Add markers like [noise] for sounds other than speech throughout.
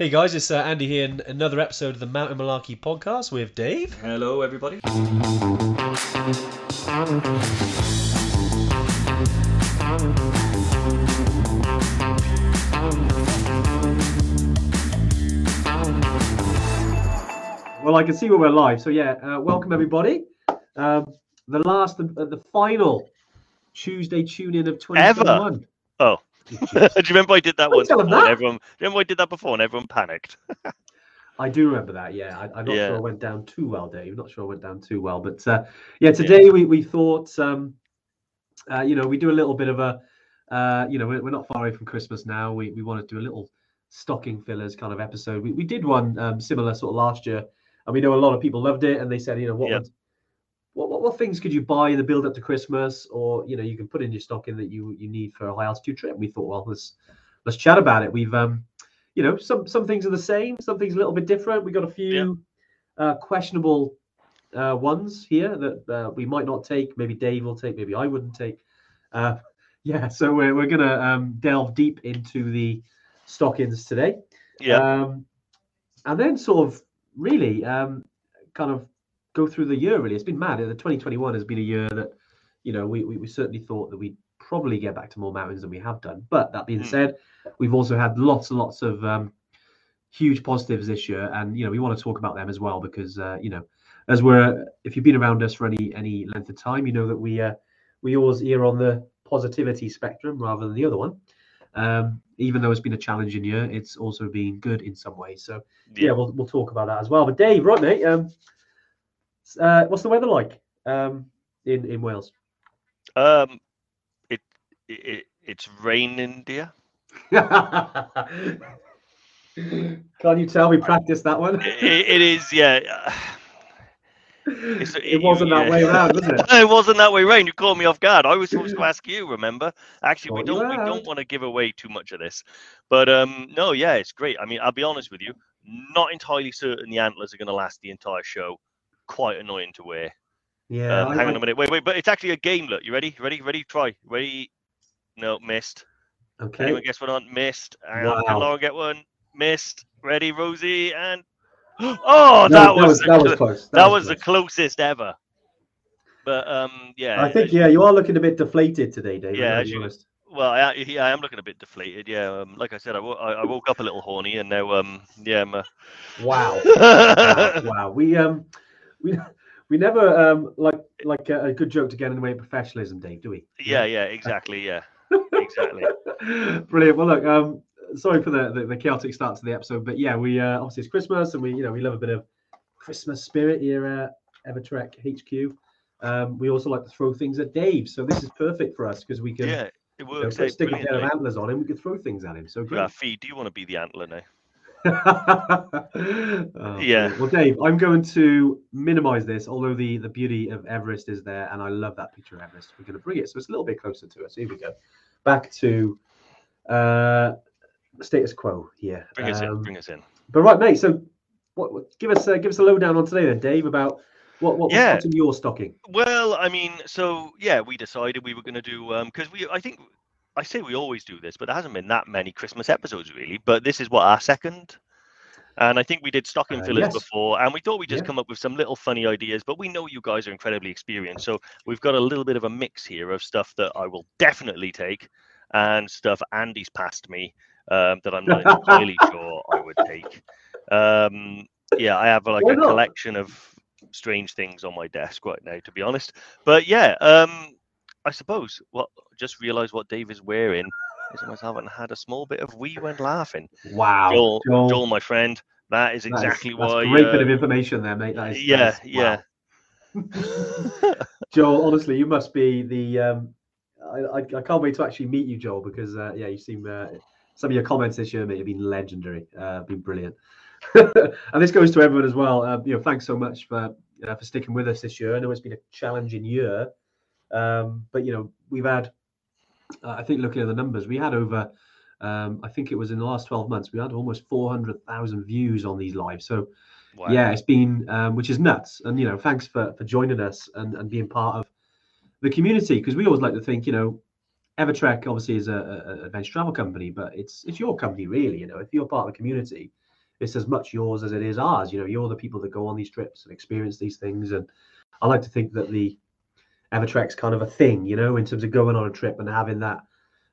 Hey guys, it's uh, Andy here in another episode of the Mountain Malarkey podcast with Dave. Hello, everybody. Well, I can see where we're live. So yeah, uh, welcome everybody. Um, the last, uh, the final Tuesday tune in of 2021. Oh. [laughs] do you remember I did that once tell before? them And that. everyone, do you remember I did that before and everyone panicked? I do remember that. Yeah, I, I'm not Yeah. sure it went down too well, Dave. Not sure it went down too well, but uh, yeah, today we we thought, um, uh, you know, we do a little bit of a, uh, you know, we're, we're not far away from Christmas now. We we want to do a little stocking fillers kind of episode. We we did one um, similar sort of last year, and we know a lot of people loved it, and they said, you know, what Yeah. would, what, what what things could you buy in the build up to Christmas, or you know, you can put in your stocking that you you need for a high altitude trip. We thought, well, let's let's chat about it. We've um you know, some some things are the same, some things a little bit different. We got a few uh, questionable uh, ones here that uh, we might not take. Maybe Dave will take. Maybe I wouldn't take. Uh, [laughs] yeah, so we're we're gonna um, delve deep into the stockings today, Yeah. um, and then sort of really um, kind of go through the year. Really, it's been mad. The 2021 has been a year that you know we we, we certainly thought that we'd probably get back to more mountains than we have done. But that being Mm. said, we've also had lots and lots of um, huge positives this year, and you know we want to talk about them as well because uh, you know as we're if you've been around us for any any length of time, you know that we uh, we always err on the positivity spectrum rather than the other one. Um, even though it's been a challenging year, it's also been good in some ways. So yeah, we'll we'll talk about that as well. But Dave, right, mate, um, uh, what's the weather like um, in in Wales? Um, it, it it's raining, dear. [laughs] Can you tell we practiced that one? It, it is, yeah. [laughs] It's- [laughs] it wasn't that way around, was it? it wasn't that way, Rain. You caught me off guard. I was supposed to ask you. Remember? Actually, we don't. We don't want to give away too much of this. But um, no, yeah, it's great. I mean, I'll be honest with you. Not entirely certain the antlers are going to last the entire show. Quite annoying to wear. Yeah. Um, hang on a minute. Wait, wait. But it's actually a game. Look, you ready? Ready? Ready? Try. Ready? No, missed. Okay. Anyone guess what? on? Missed. Hang on, Can Wow. Laura get one? Missed. Ready, Rosie? And [gasps] oh, No, that, was, the that was close. that was the close. closest ever. But um, yeah. I think yeah, you are looking a bit deflated today, Dave. Yeah, Yeah, as be honest. Well, I, yeah, I am looking a bit deflated. Yeah, um, like I said, I I, I woke up a little horny, and now um, yeah, I'm, uh, Wow. [laughs] wow. wow. We um we we never um like like a, a good joke to get in the way of professionalism, Dave, do we? yeah, yeah, exactly, yeah, exactly. [laughs] Brilliant. Well, look, um, sorry for the, the the chaotic start to the episode, but yeah, we uh, obviously it's Christmas, and we you know we love a bit of Christmas spirit here at Evertrek HQ. Um, we also like to throw things at Dave, so this is perfect for us because we can Yeah, it you know, works a out stick a pair of antlers on him. We can throw things at him. So Yeah, great. Fee, do you want to be the antler now? [laughs] Oh, Yeah. Well, Dave, I'm going to minimize this, although the, the beauty of Everest is there, and I love that picture of Everest. We're going to bring it so it's a little bit closer to us. Here we go. Back to uh, status quo here. Bring us in. Um, Bring us in. But right, mate. So, what, what- give us uh, give us a lowdown on today, then, Dave, about what what Yeah. what's in your stocking. Well, I mean, so yeah, we decided we were going to do um because we I think I say we always do this, but there hasn't been that many Christmas episodes really. But this is what our second, and I think we did stocking Uh, fillers yes. before, and we thought we'd just Yeah. come up with some little funny ideas. But we know you guys are incredibly experienced, so we've got a little bit of a mix here of stuff that I will definitely take, and stuff Andy's passed me um, that I'm not [laughs] entirely sure I would take. Um, yeah, I have like Why a not? collection of strange things on my desk right now, to be honest. But yeah, um, I suppose what just realised what Dave is wearing is I myself and had a small bit of wee when laughing. Wow, Joel, Joel, Joel, my friend, that is that is- exactly that's why. a great uh, bit of information there, mate. That is, that yeah, is- yeah. wow. [laughs] Joel, honestly, you must be the. Um, I, I, I can't wait to actually meet you, Joel, because uh, yeah, you seem uh, some of your comments this year, mate, have been legendary, uh, been brilliant. [laughs] and this goes to everyone as well. Uh, you know, thanks so much for uh, for sticking with us this year. I know it's been a challenging year, um, but you know we've had. Uh, I think looking at the numbers, we had over. Um, I think it was in the last 12 months, we had almost 400,000 views on these lives. So Wow. yeah, it's been um, which is nuts. And you know, thanks for for joining us and, and being part of the community because we always like to think, you know, Evertrek obviously is a, a, a adventure travel company, but it's it's your company really. You know, if you're part of the community, it's as much yours as it is ours. You know, you're the people that go on these trips and experience these things, and I like to think that the Evertrek's kind of a thing, you know, in terms of going on a trip and having that,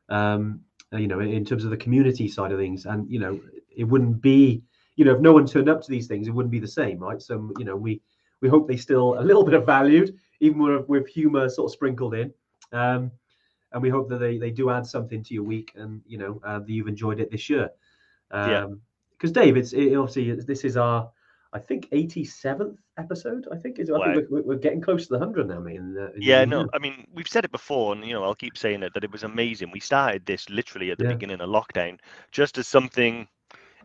um, you know, in terms of the community side of things, and you know, it wouldn't be, you know, if no one turned up to these things, it wouldn't be the same, right? So, you know, we we hope they still a little [laughs] bit of valued, even with, with humor sort of sprinkled in. Um, and we hope that they, they do add something to your week and you know uh, that you've enjoyed it this year. Um, Yeah. Because Dave, it's it, obviously this is our I think 87th episode. I think is I think we're, we're getting close to the hundred now, mate. In the, in Yeah, new no. I mean, we've said it before, and you know, I'll keep saying it that it was amazing. We started this literally at the Yeah. beginning of lockdown, just as something.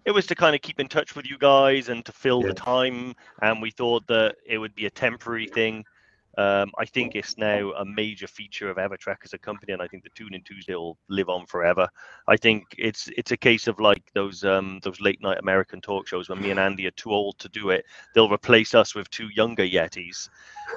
It was to kind of keep in touch with you guys and to fill Yeah. the time, and we thought that it would be a temporary thing. Um, I think it's now a major feature of Evertrek as a company, and I think the Tune in Tuesday will live on forever. I think it's it's a case of like those um, those late night American talk shows when me and Andy are too old to do it. They'll replace us with two younger Yetis,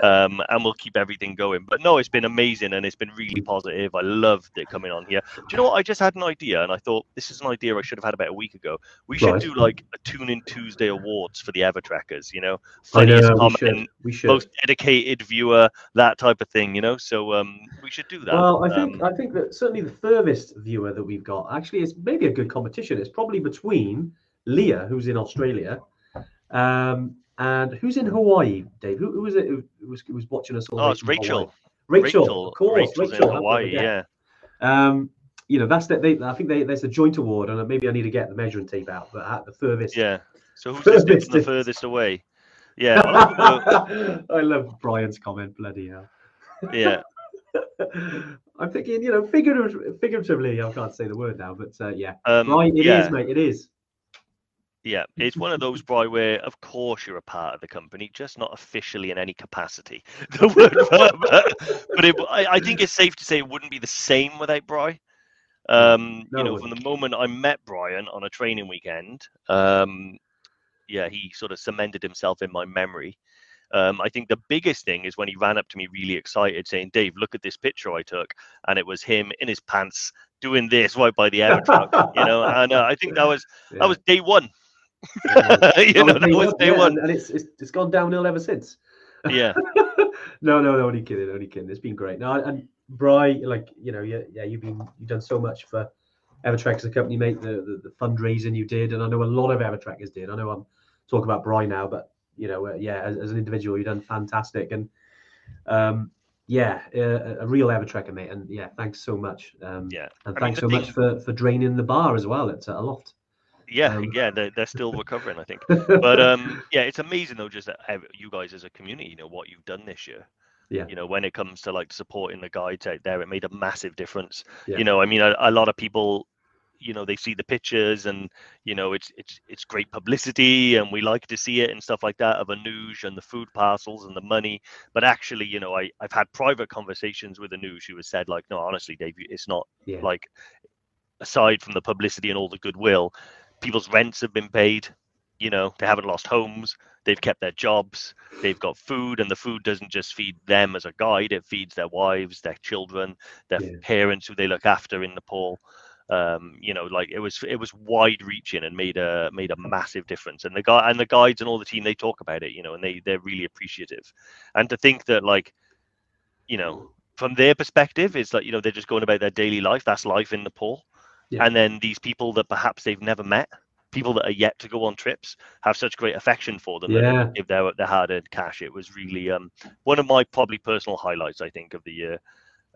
um, and we'll keep everything going. But no, it's been amazing and it's been really positive. I loved it coming on here. Do you know what? I just had an idea, and I thought this is an idea I should have had about a week ago. We should Right. do like a Tune in Tuesday awards for the Evertrekkers. You know, funniest know we should. comment, We should. most dedicated viewer, that type of thing. You know, so um, we should do that. Well, I think Um, I think that certainly the furthest viewer that we've got actually is maybe a good competition. It's probably between Leah, who's in Australia, um, and who's in Hawaii. Dave, who, who was it? Who was, who was watching us all? oh, it's Hawaii? Rachel. Rachel, of course, Rachel's Rachel. in how could I Hawaii. Yeah. Um, you know, that's that. They, I think they, there's a joint award, and maybe I need to get the measuring tape out. But at the furthest, Yeah. So who's Furthest the furthest away? Yeah. well, [laughs] I love Brian's comment. Bloody hell. yeah. [laughs] I'm thinking, you know, figurative, figuratively, I can't say the word now, but uh, yeah, Um, right, it is, yeah. mate, it is. Yeah, it's one of those, Bry, where of course you're a part of the company, just not officially in any capacity. [laughs] The word, but, but it, I, I think it's safe to say it wouldn't be the same without Bry. Um, No, you know, from the moment I met Brian on a training weekend, um, yeah, he sort of cemented himself in my memory. Um, I think the biggest thing is when he ran up to me really excited, saying, "Dave, look at this picture I took," and it was him in his pants doing this right by the air truck. You know, [laughs] and uh, I think that was Yeah, that was day one. yeah. [laughs] you know, that was day yeah, one. and, it's, it's it's gone downhill ever since. Yeah, [laughs] no, no, no, only kidding, only kidding. It's been great. No, and Bry, like you know, yeah, yeah, you've been you've done so much for Evertrek as a company, mate. The, the the fundraising you did, and I know a lot of Evertrekkers did. I know I'm talking about Bry now, but you know, uh, yeah, as, as an individual, you've done fantastic, and um, yeah, uh, a real ever Evertrekker, mate. And yeah, thanks so much. Um, yeah, and I thanks the so much thing- for for draining the bar as well It's uh, Aloft. yeah, Um, yeah. They're, they're still recovering, I think. [laughs] But um, yeah, it's amazing though, just that you guys as a community, you know, what you've done this year. Yeah. You know, when it comes to like supporting the guides out there, it made a massive difference. Yeah. You know, I mean, a, a lot of people, you know, they see the pictures and you know, it's it's it's great publicity, and we like to see it and stuff like that of Anuj and the food parcels and the money. But actually, you know, I I've had private conversations with Anuj who has said like, no, honestly, Dave, it's not yeah, like aside from the publicity and all the goodwill, people's rents have been paid. You know, they haven't lost homes. They've kept their jobs. They've got food, and the food doesn't just feed them as a guide. It feeds their wives, their children, their Yeah. parents who they look after in Nepal. Um, you know, like it was it was wide reaching and made a made a massive difference. And the guy and the guides and all the team they talk about it. You know, and they they're really appreciative. And to think that like, you know, from their perspective, it's like you know they're just going about their daily life. That's life in Nepal Yeah. and then these people that perhaps they've never met people that are yet to go on trips have such great affection for them they Yeah. would give their, their hard-earned cash it was really um one of my probably personal highlights i think of the year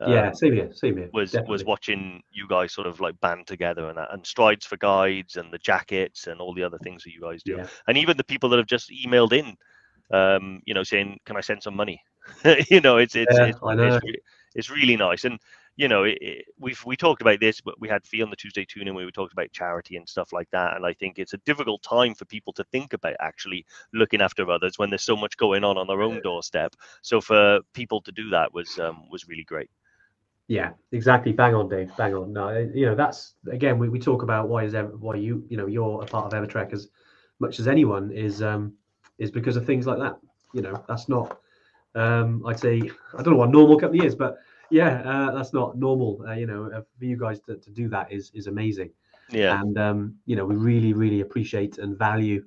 um, yeah, same here, same here. was was watching you guys sort of like band together and that and strides for guides and the jackets and all the other things that you guys do. Yeah. and even the people that have just emailed in um you know saying can i send some money? [laughs] You know it's it's Yeah, it's, it's, re- it's really nice. And you know it, it, we've we talked about this but we had fee on the tuesday tune in where we talked about charity and stuff like that. And i think it's a difficult time for people to think about actually looking after others when there's so much going on on their own doorstep. So for people to do that was um was really great Yeah, exactly. Bang on, Dave. Bang on. No, you know that's again we, we talk about why is ever why you you know you're a part of Evertrek as much as anyone is um is because of things like that. You know that's not um I'd say I don't know what normal company is, but yeah, uh, that's not normal. Uh, you know uh, for you guys to, to do that is is amazing. Yeah. And um, you know, we really, really appreciate and value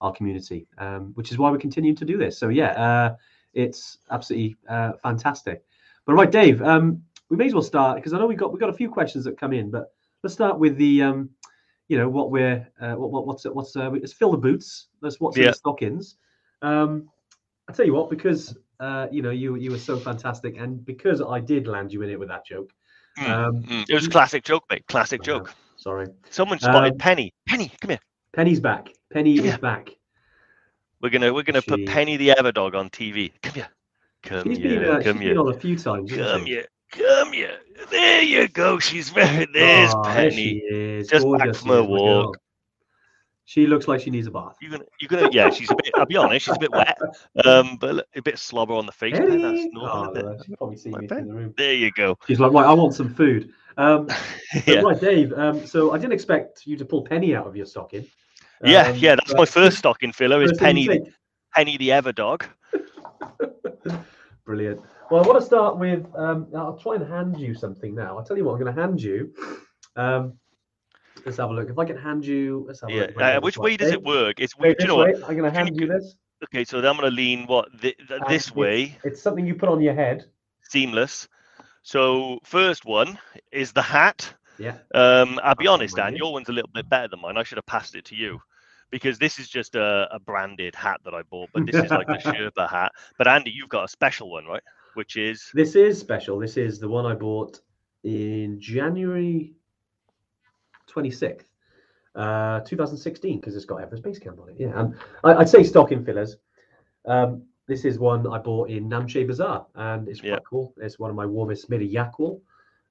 our community, um, which is why we continue to do this. So yeah, uh, it's absolutely uh, fantastic. But right, Dave, um, we may as well start because I know we got we got a few questions that come in, but let's start with the um, you know what we're uh, what, what what's what's uh, let's fill the boots. Let's what's in Yeah. the stockings. Um, I tell you what, because uh, you know you you were so fantastic, and because I did land you in it with that joke. Mm, Um, mm. It was a classic joke, mate. Classic joke. Sorry, Someone spotted Um, Penny. Penny, come here. Penny's back. Penny Yeah. is back. We're gonna we're gonna put Penny the Everdog on TV. Come here. Come here. been uh, come been here. on a few times. Come here. Come here. There you go. She's very. There's Oh, there she Penny. is. Just back from her is, my girl. walk. She looks like she needs a bath. You're gonna, you're gonna, yeah. She's a bit. I'll be honest. She's a bit wet. Um, but a bit slobber on the face. but That's Penny! normal. Oh, isn't it? no, she's probably seen me in the room. There you go. She's like, right, I want some food. Um, [laughs] yeah. right, Dave. Um, so I didn't expect you to pull Penny out of your stocking. Yeah, Um, yeah. That's my first stocking filler. Is Penny, Penny the ever dog. [laughs] Brilliant. Well, I want to start with. Um, I'll try and hand you something now. I'll tell you what. I'm going to hand you. Um, let's have a look. If I can hand you. Let's have a Yeah. look. Uh, which way does it work? It's. Wait, you know what? way. I'm going to hand you you this. Okay, so then I'm gonna lean what th- th- And this it's- way, It's something you put on your head. seamless. So first one is the hat. Yeah. Um, I'll be Oh, honest, Dan, your one's a little bit better than mine. I should have passed it to you because this is just a, a branded hat that I bought, but this is like the [laughs] Sherpa hat. But Andy, you've got a special one, right? Which is This is special. This is the one I bought in January 26th, uh, 2016, because it's got Everest Base Camp on it. Yeah, and I, I'd say stocking fillers. Um, this is one I bought in Namche Bazaar, and it's quite cool. It's one of my warmest, made of.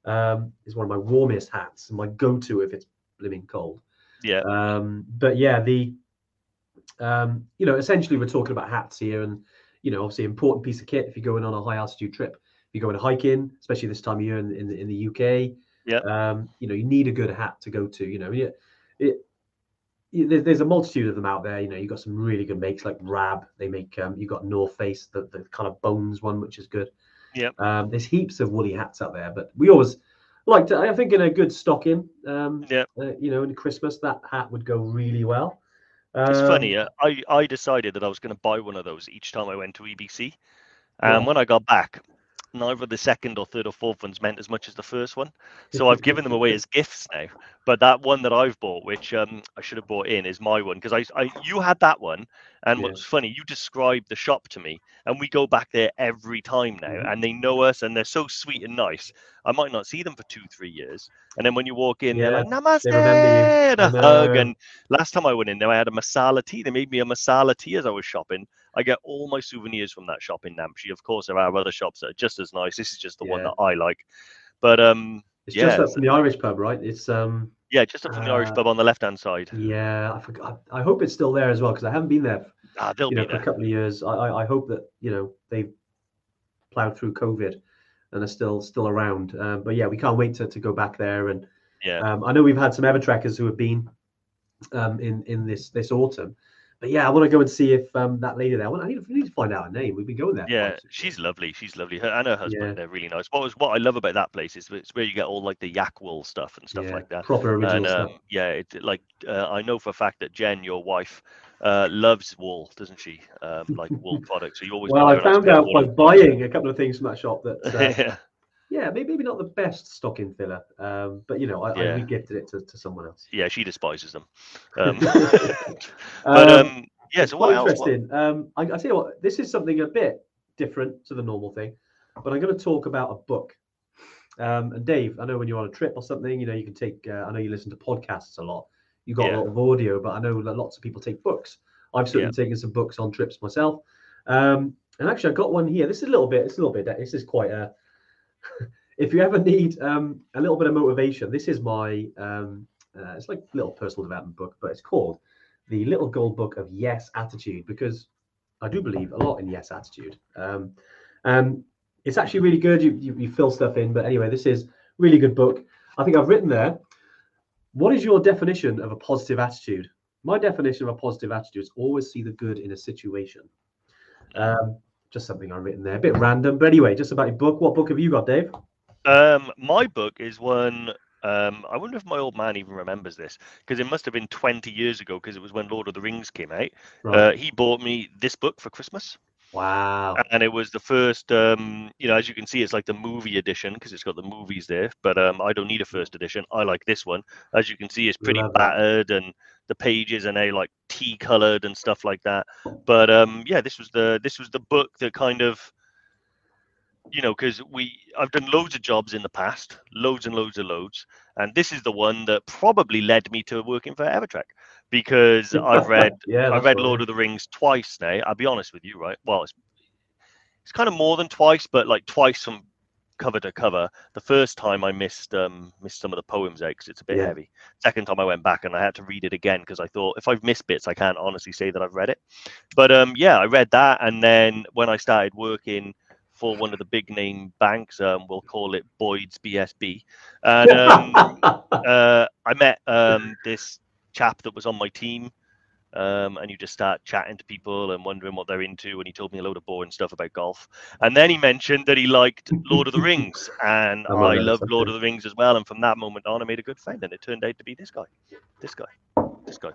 Um, it's one of my warmest hats, my go-to if it's blimmin' cold. yeah, Um, but yeah, the um, you know, essentially we're talking about hats here, and you know, obviously important piece of kit if you're going on a high altitude trip. If you're going hiking, especially this time of year in, in, the, in the UK, Yeah. um, you know, you need a good hat to go to. You know, it, it, it there's, there's a multitude of them out there. You know, you've got some really good makes like Rab. They make um, you've got North Face, the, the kind of bones one, which is good. Yep. Um, there's heaps of woolly hats out there, but we always like to. I think in a good stocking, um, Yep. uh, you know, in Christmas, that hat would go really well. It's Um, funny. Uh, I I decided that I was going to buy one of those each time I went to EBC, Yeah. and when I got back, neither the second or third or fourth ones meant as much as the first one. So I've given them away [laughs] as gifts now. But that one that I've bought, which um, I should have bought in, is my one because I, I you had that one, and Yeah. what's funny, you describe the shop to me, and we go back there every time now, Mhm. and they know us, and they're so sweet and nice. I might not see them for two, three years, and then when you walk in, they're like namaste you. and a I hug. And last time I went in there, I had a masala tea. They made me a masala tea as I was shopping. I get all my souvenirs from that shop in Namche. Of course, there are other shops that are just as nice. This is just the one that I like. But um, It's yeah, just up from the Irish pub, right? It's um, yeah, just up from the Irish Uh, pub on the left-hand side. yeah, I forgot. I hope it's still there as well because I haven't been there, Ah, they'll you know, be for a couple of years. I, I, I hope that you know they've plowed through COVID and are still still around. Um, but yeah, we can't wait to, to go back there. And Yeah, um, I know we've had some Evertrekkers who have been um, in in this this autumn. But yeah, I want to go and see if um, that lady there. I, want, I need, to, I need to find out her name. We've been going there. yeah, she's lovely. She's lovely. Her and her husband, Yeah. they're really nice. What was what I love about that place is it's where you get all like the yak wool stuff and stuff Yeah, like that. Proper original and stuff. um, yeah, it like uh, I know for a fact that Jen, your wife, uh, loves wool, doesn't she? Um, like wool [laughs] products. So you always Well, I found out by buying a couple of things from that shop that uh, [laughs] yeah, yeah, maybe, maybe not the best stocking filler, um, but you know, I, Yeah. I regifted it to, to someone else. yeah, she despises them. [laughs] Um, but Um, yeah. So what else? What- interesting. Um, I, I tell you what, this is something a bit different to the normal thing, but I'm going to talk about a book. Um, and Dave, I know when you're on a trip or something, you know, you can take. Uh, I know you listen to podcasts a lot. You got Yeah. a lot of audio, but I know that lots of people take books. I've certainly taken some books on trips myself. Um, and actually, I got one here. This is a little bit. It's a little bit. This is quite a. [laughs] if you ever need um, a little bit of motivation, this is my. Um, uh, it's like a little personal development book, but it's called the Little Gold Book of Yes Attitude because I do believe a lot in Yes Attitude. Um, and it's actually really good. You, you you fill stuff in, but anyway, this is really good book. I think I've written there. What is your definition of a positive attitude? My definition of a positive attitude is always see the good in a situation. Um, just something I've written there, a bit random, but anyway, just about your book. What book have you got, Dave? Um, my book is one Um, I wonder if my old man even remembers this because it must have been 20 years ago because it was when Lord of the Rings came out. Right. Uh, he bought me this book for Christmas. Wow. and it was the first um you know as you can see it's like the movie edition because it's got the movies there but um i don't need a first edition. I like this one. As you can see it's pretty Love battered and the pages are now like tea colored and stuff like that. But um yeah this was the this was the book that kind of you know because we i've done loads of jobs in the past loads and loads of loads and this is the one that probably led me to working for evertrek because [laughs] i've read yeah, I've read right. Lord of the Rings twice now. I'll be honest with you, right? Well, it's it's kind of more than twice, but like twice from cover to cover. The first time I missed um missed some of the poems out because it's a bit Yeah. heavy. Second time I went back and I had to read it again because I thought if I've missed bits, I can't honestly say that I've read it. But um yeah, I read that, and then when I started working for one of the big name banks, um, we'll call it Boyd's BSB, and um, [laughs] uh, I met um, this chap that was on my team, um, and you just start chatting to people and wondering what they're into. And he told me a load of boring stuff about golf. And then he mentioned that he liked Lord of the Rings, [laughs] and I I, loved Lord of the Rings as well. And from that moment on, I made a good friend, and it turned out to be this guy, this guy, this guy.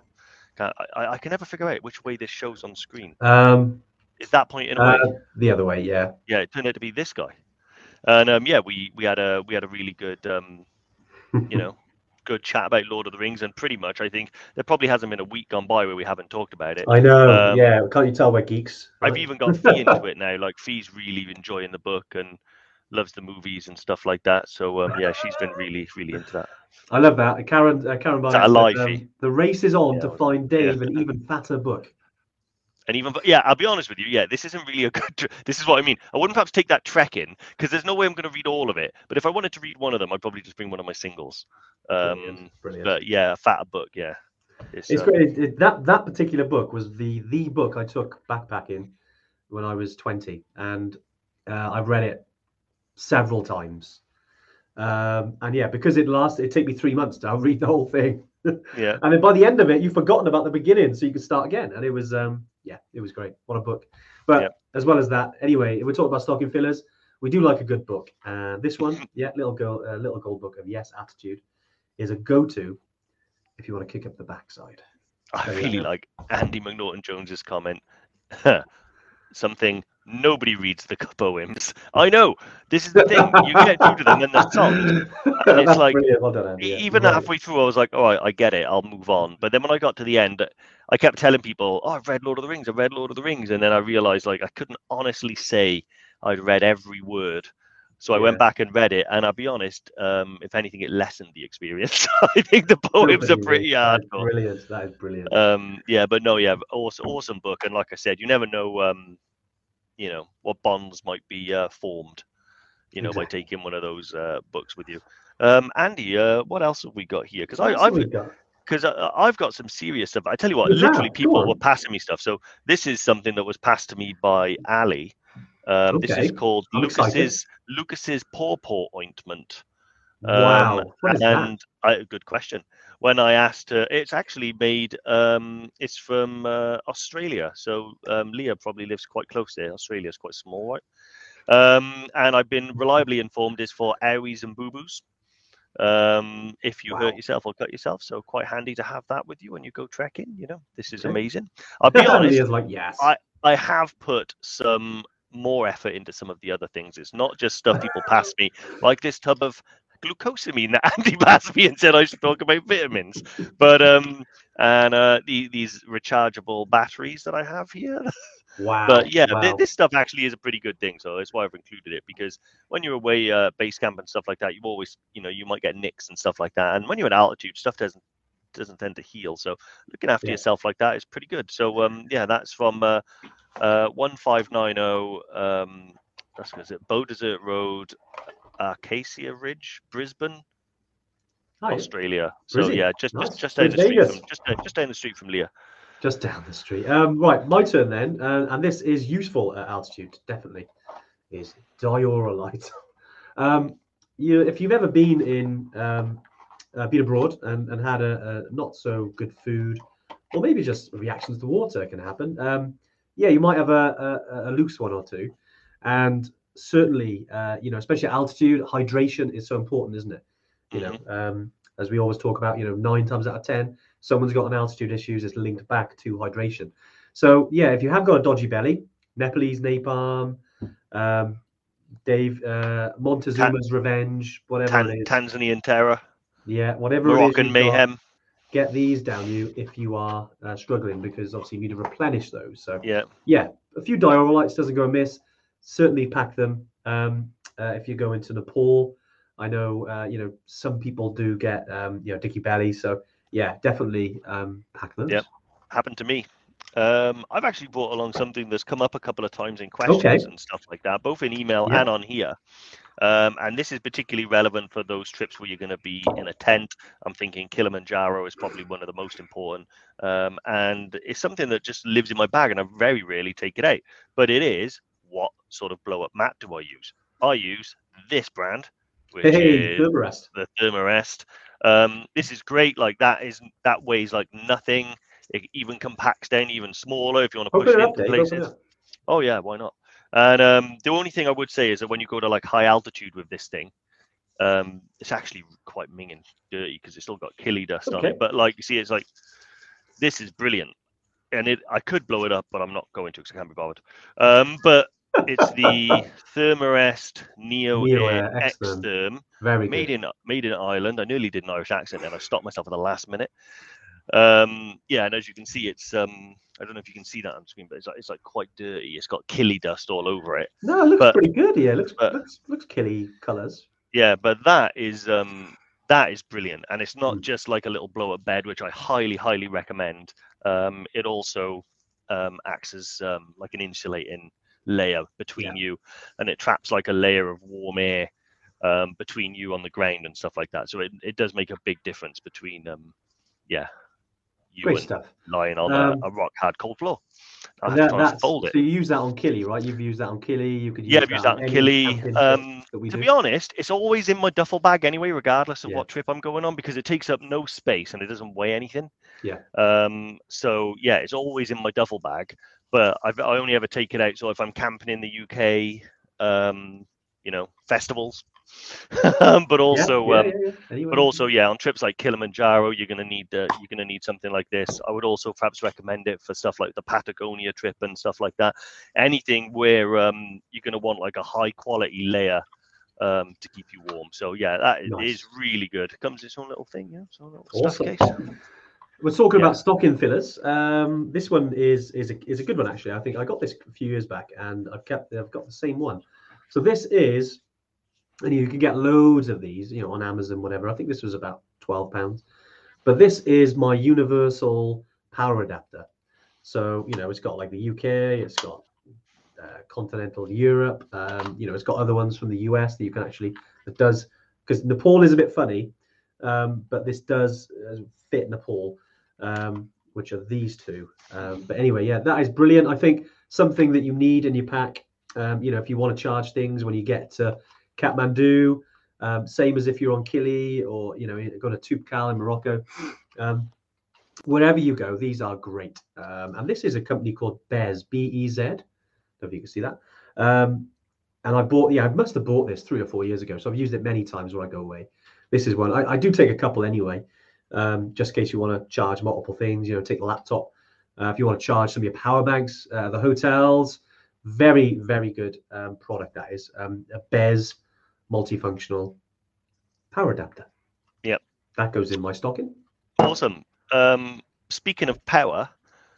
I, I, can never figure out which way this shows on screen. um, Is that pointing uh, away? the other way, yeah. yeah, it turned out to be this guy. And um, yeah, we we had a we had a really good um, you know good chat about Lord of the Rings, and pretty much I think there probably hasn't been a week gone by where we haven't talked about it. I know. Um, yeah, can't you tell we're geeks? I've even got Fee into it now. Like Fee's really enjoying the book and loves the movies and stuff like that. So um, yeah, she's been really really into that. I love that. Karen, uh, Karen that a lie, said, um, the race is on Yeah, to find Dave yeah. an even fatter book. And even yeah, I'll be honest with you. Yeah, this isn't really a [laughs] good. This is what I mean. I wouldn't perhaps take that trek in because there's no way I'm going to read all of it. But if I wanted to read one of them, I'd probably just bring one of my singles. Um, Brilliant. Brilliant. but yeah, a fatter book. Yeah, it's, It's um, great. It, that that particular book was the the book I took backpacking when I was 20, and uh, I've read it several times. Um, and yeah, because it lasted, it took me three months to [laughs] read the whole thing. Yeah, and then by the end of it, you've forgotten about the beginning, so you can start again. And it was, um, yeah, it was great. What a book! But Yep. as well as that, anyway, we're talking about stocking fillers, we do like a good book. And this one, [laughs] yeah, little girl, uh, little gold book of yes attitude, is a go-to if you want to kick up the backside. I you really go. like Andy McNaughton Jones's comment. [laughs] Something nobody reads the poems. I know this is the thing. You get through to them and they're solid. [laughs] And it's like- Well done, Andy. Even right. halfway through, I was like, "All right, I get it. I'll move on." But then when I got to the end, I kept telling people, "Oh, I've read Lord of the Rings. I've read Lord of the Rings," and then I realized like I couldn't honestly say I'd read every word. So I went back and read it, and I'll be honest. Um, if anything, it lessened the experience. [laughs] I think the poems are pretty hardcore. Brilliant. That is brilliant. Um, yeah, but no, yeah, awesome, awesome book, and like I said, you never know, um, you know, what bonds might be uh, formed, you know, by taking one of those uh, books with you. Um, Andy, uh, what else have we got here? Because else I've got? because I've got some serious stuff. I tell you what, have? literally people were passing me stuff. So this is something that was passed to me by Ali. Um, This is called I'm excited. Lucas's Lucas's Papaw ointment. wow. Um, that? and I, good question. When I asked her, it's actually made. Um, it's from uh, Australia, so um, Leah probably lives quite close there. Australia is quite small, right? Um, and I've been reliably informed is for owies and boo boos. Um, if you Wow. hurt yourself or cut yourself, so quite handy to have that with you when you go trekking. You know, this is Okay. amazing. I'll be honest. Leah's like, yes. I- I have put some more effort into some of the other things. It's not just stuff people pass me, like this tub of glucosamine that [laughs] Andy and said I should talk about vitamins. But um, and uh, the, these rechargeable batteries that I have here. [laughs] wow. But yeah, wow. this stuff actually is a pretty good thing. So that's why I've included it because when you're away uh, base camp and stuff like that, you always, you know, you might get nicks and stuff like that. And when you're at altitude, stuff doesn't doesn't tend to heal. So looking after Yeah. yourself like that is pretty good. So um, yeah, that's from uh, uh, one five nine zero. Um, that's what is it? Beaudesert Road, Acacia Ridge, Brisbane, Oh, yeah. Australia. So yeah, just Nice. just just down the street Vegas. from just uh, just down the street from Leah. just down the street. Um, right, my turn then, uh, and this is useful at altitude, definitely. Is Dioralyte. [laughs] um, you, if you've ever been in, um, uh, been abroad and, and had a, a not so good food, or maybe just reactions to water can happen. Um, yeah, you might have a, a, a loose one or two, and certainly, uh, you know, especially at altitude, hydration is so important, isn't it? You know, um, as we always talk about, you know, nine times out of ten, someone's got an altitude issues. It's linked back to hydration. So yeah, if you have got a dodgy belly, Nepalese napalm, um, Dave uh, Montezuma's Revenge, whatever Tan- it is. Tanzanian terror, yeah, whatever it is Moroccan you've got, mayhem. get these down you if you are uh, struggling because obviously you need to replenish those. So Yeah, yeah, a few Dioralytes doesn't go amiss. Certainly pack them. Um, uh, if you go into Nepal, I know uh, you know some people do get um, you know dicky belly. So yeah, definitely um, pack those. Yep. happened to me. Um, I've actually brought along something that's come up a couple of times in questions Okay. and stuff like that, both in email Yeah. and on here. Um, and this is particularly relevant for those trips where you're going to be in a tent. I'm thinking Kilimanjaro is probably one of the most important. Um, and it's something that just lives in my bag and I very rarely take it out. But it is sort of blow up mat do I use? I use this brand, which Hey, is Thermarest. the Thermarest. Um, this is great. Like that is that weighs like nothing. It even compacts down even smaller if you want to push it into Dave. Open it places. Oh yeah, why not? And um, the only thing I would say is that when you go to like high altitude with this thing, um, it's actually quite minging dirty because it's still got Kili dust on it. But like you see, it's like this is brilliant, and it I could blow it up, but I'm not going to because I can't be bothered. Um, but it's the Thermarest Neo, Air Air X-Therm. X-Therm Very made good. in made in Ireland. I nearly did an Irish accent, then I stopped myself at the last minute. Um, yeah, and as you can see, it's um, I don't know if you can see that on screen, but it's like it's like quite dirty. It's got Kili dust all over it. No, it looks but- pretty good. Yeah, looks but- looks looks Kili colours. Yeah, but that is um, that is brilliant, and it's not Mm. just like a little blow up bed, which I highly highly recommend. Um, it also um, acts as um, like an insulating layer between you, and it traps like a layer of warm air um, between you on the ground and stuff like that. So it, it does make a big difference between um, yeah, you Great and stuff. lying on Um, a, a rock hard cold floor. I And have that, to try and that's, so you use that on Kili, right? You've used that on Kili. You could use Yeah, I've used that on any Kili. Um, to do. be honest, it's always in my duffel bag anyway, regardless of Yeah. what trip I'm going on, because it takes up no space and it doesn't weigh anything. Yeah. Um. So yeah, it's always in my duffel bag, but I've, I only ever take it out. So if I'm camping in the UK, um, you know, festivals, um, [laughs] but also yeah, um, yeah, yeah. Anyway, but also yeah on trips like kilimanjaro you're going to need uh, you're going to need something like this i would also perhaps recommend it for stuff like the patagonia trip and stuff like that anything where um, you're going to want like a high quality layer um, to keep you warm so yeah that is Nice. really good it comes in its own little thing yeah so little Awesome. We're talking Yeah. about stocking fillers. Um, this one is is a, is a good one actually. I think I got this a few years back, and I've kept I've got the same one. So this is, and you can get loads of these, you know, on Amazon, whatever. I think this was about twelve pounds, but this is my universal power adapter. So you know, it's got like the UK, it's got uh, continental Europe. Um, you know, it's got other ones from the US that you can actually that does because Nepal is a bit funny, um, but this does uh, fit Nepal, um, which are these two. Um, but anyway, yeah, that is brilliant. I think something that you need in your pack. Um, you know, if you want to charge things when you get to Kathmandu, um, same as if you're on Kili or you know, go to Toubkal in Morocco. Um, wherever you go, these are great. Um, and this is a company called Bez, B E Z. Don't know if you can see that. Um, and I bought, yeah, I must have bought this three or four years ago. So I've used it many times when I go away. This is one I, I do take a couple anyway, um, just in case you want to charge multiple things. You know, take the laptop. Uh, if you want to charge some of your power banks, uh, the hotels, very very good um, product that is. Um, a Bez multifunctional power adapter. Yep. That goes in my stocking. awesome um, speaking of power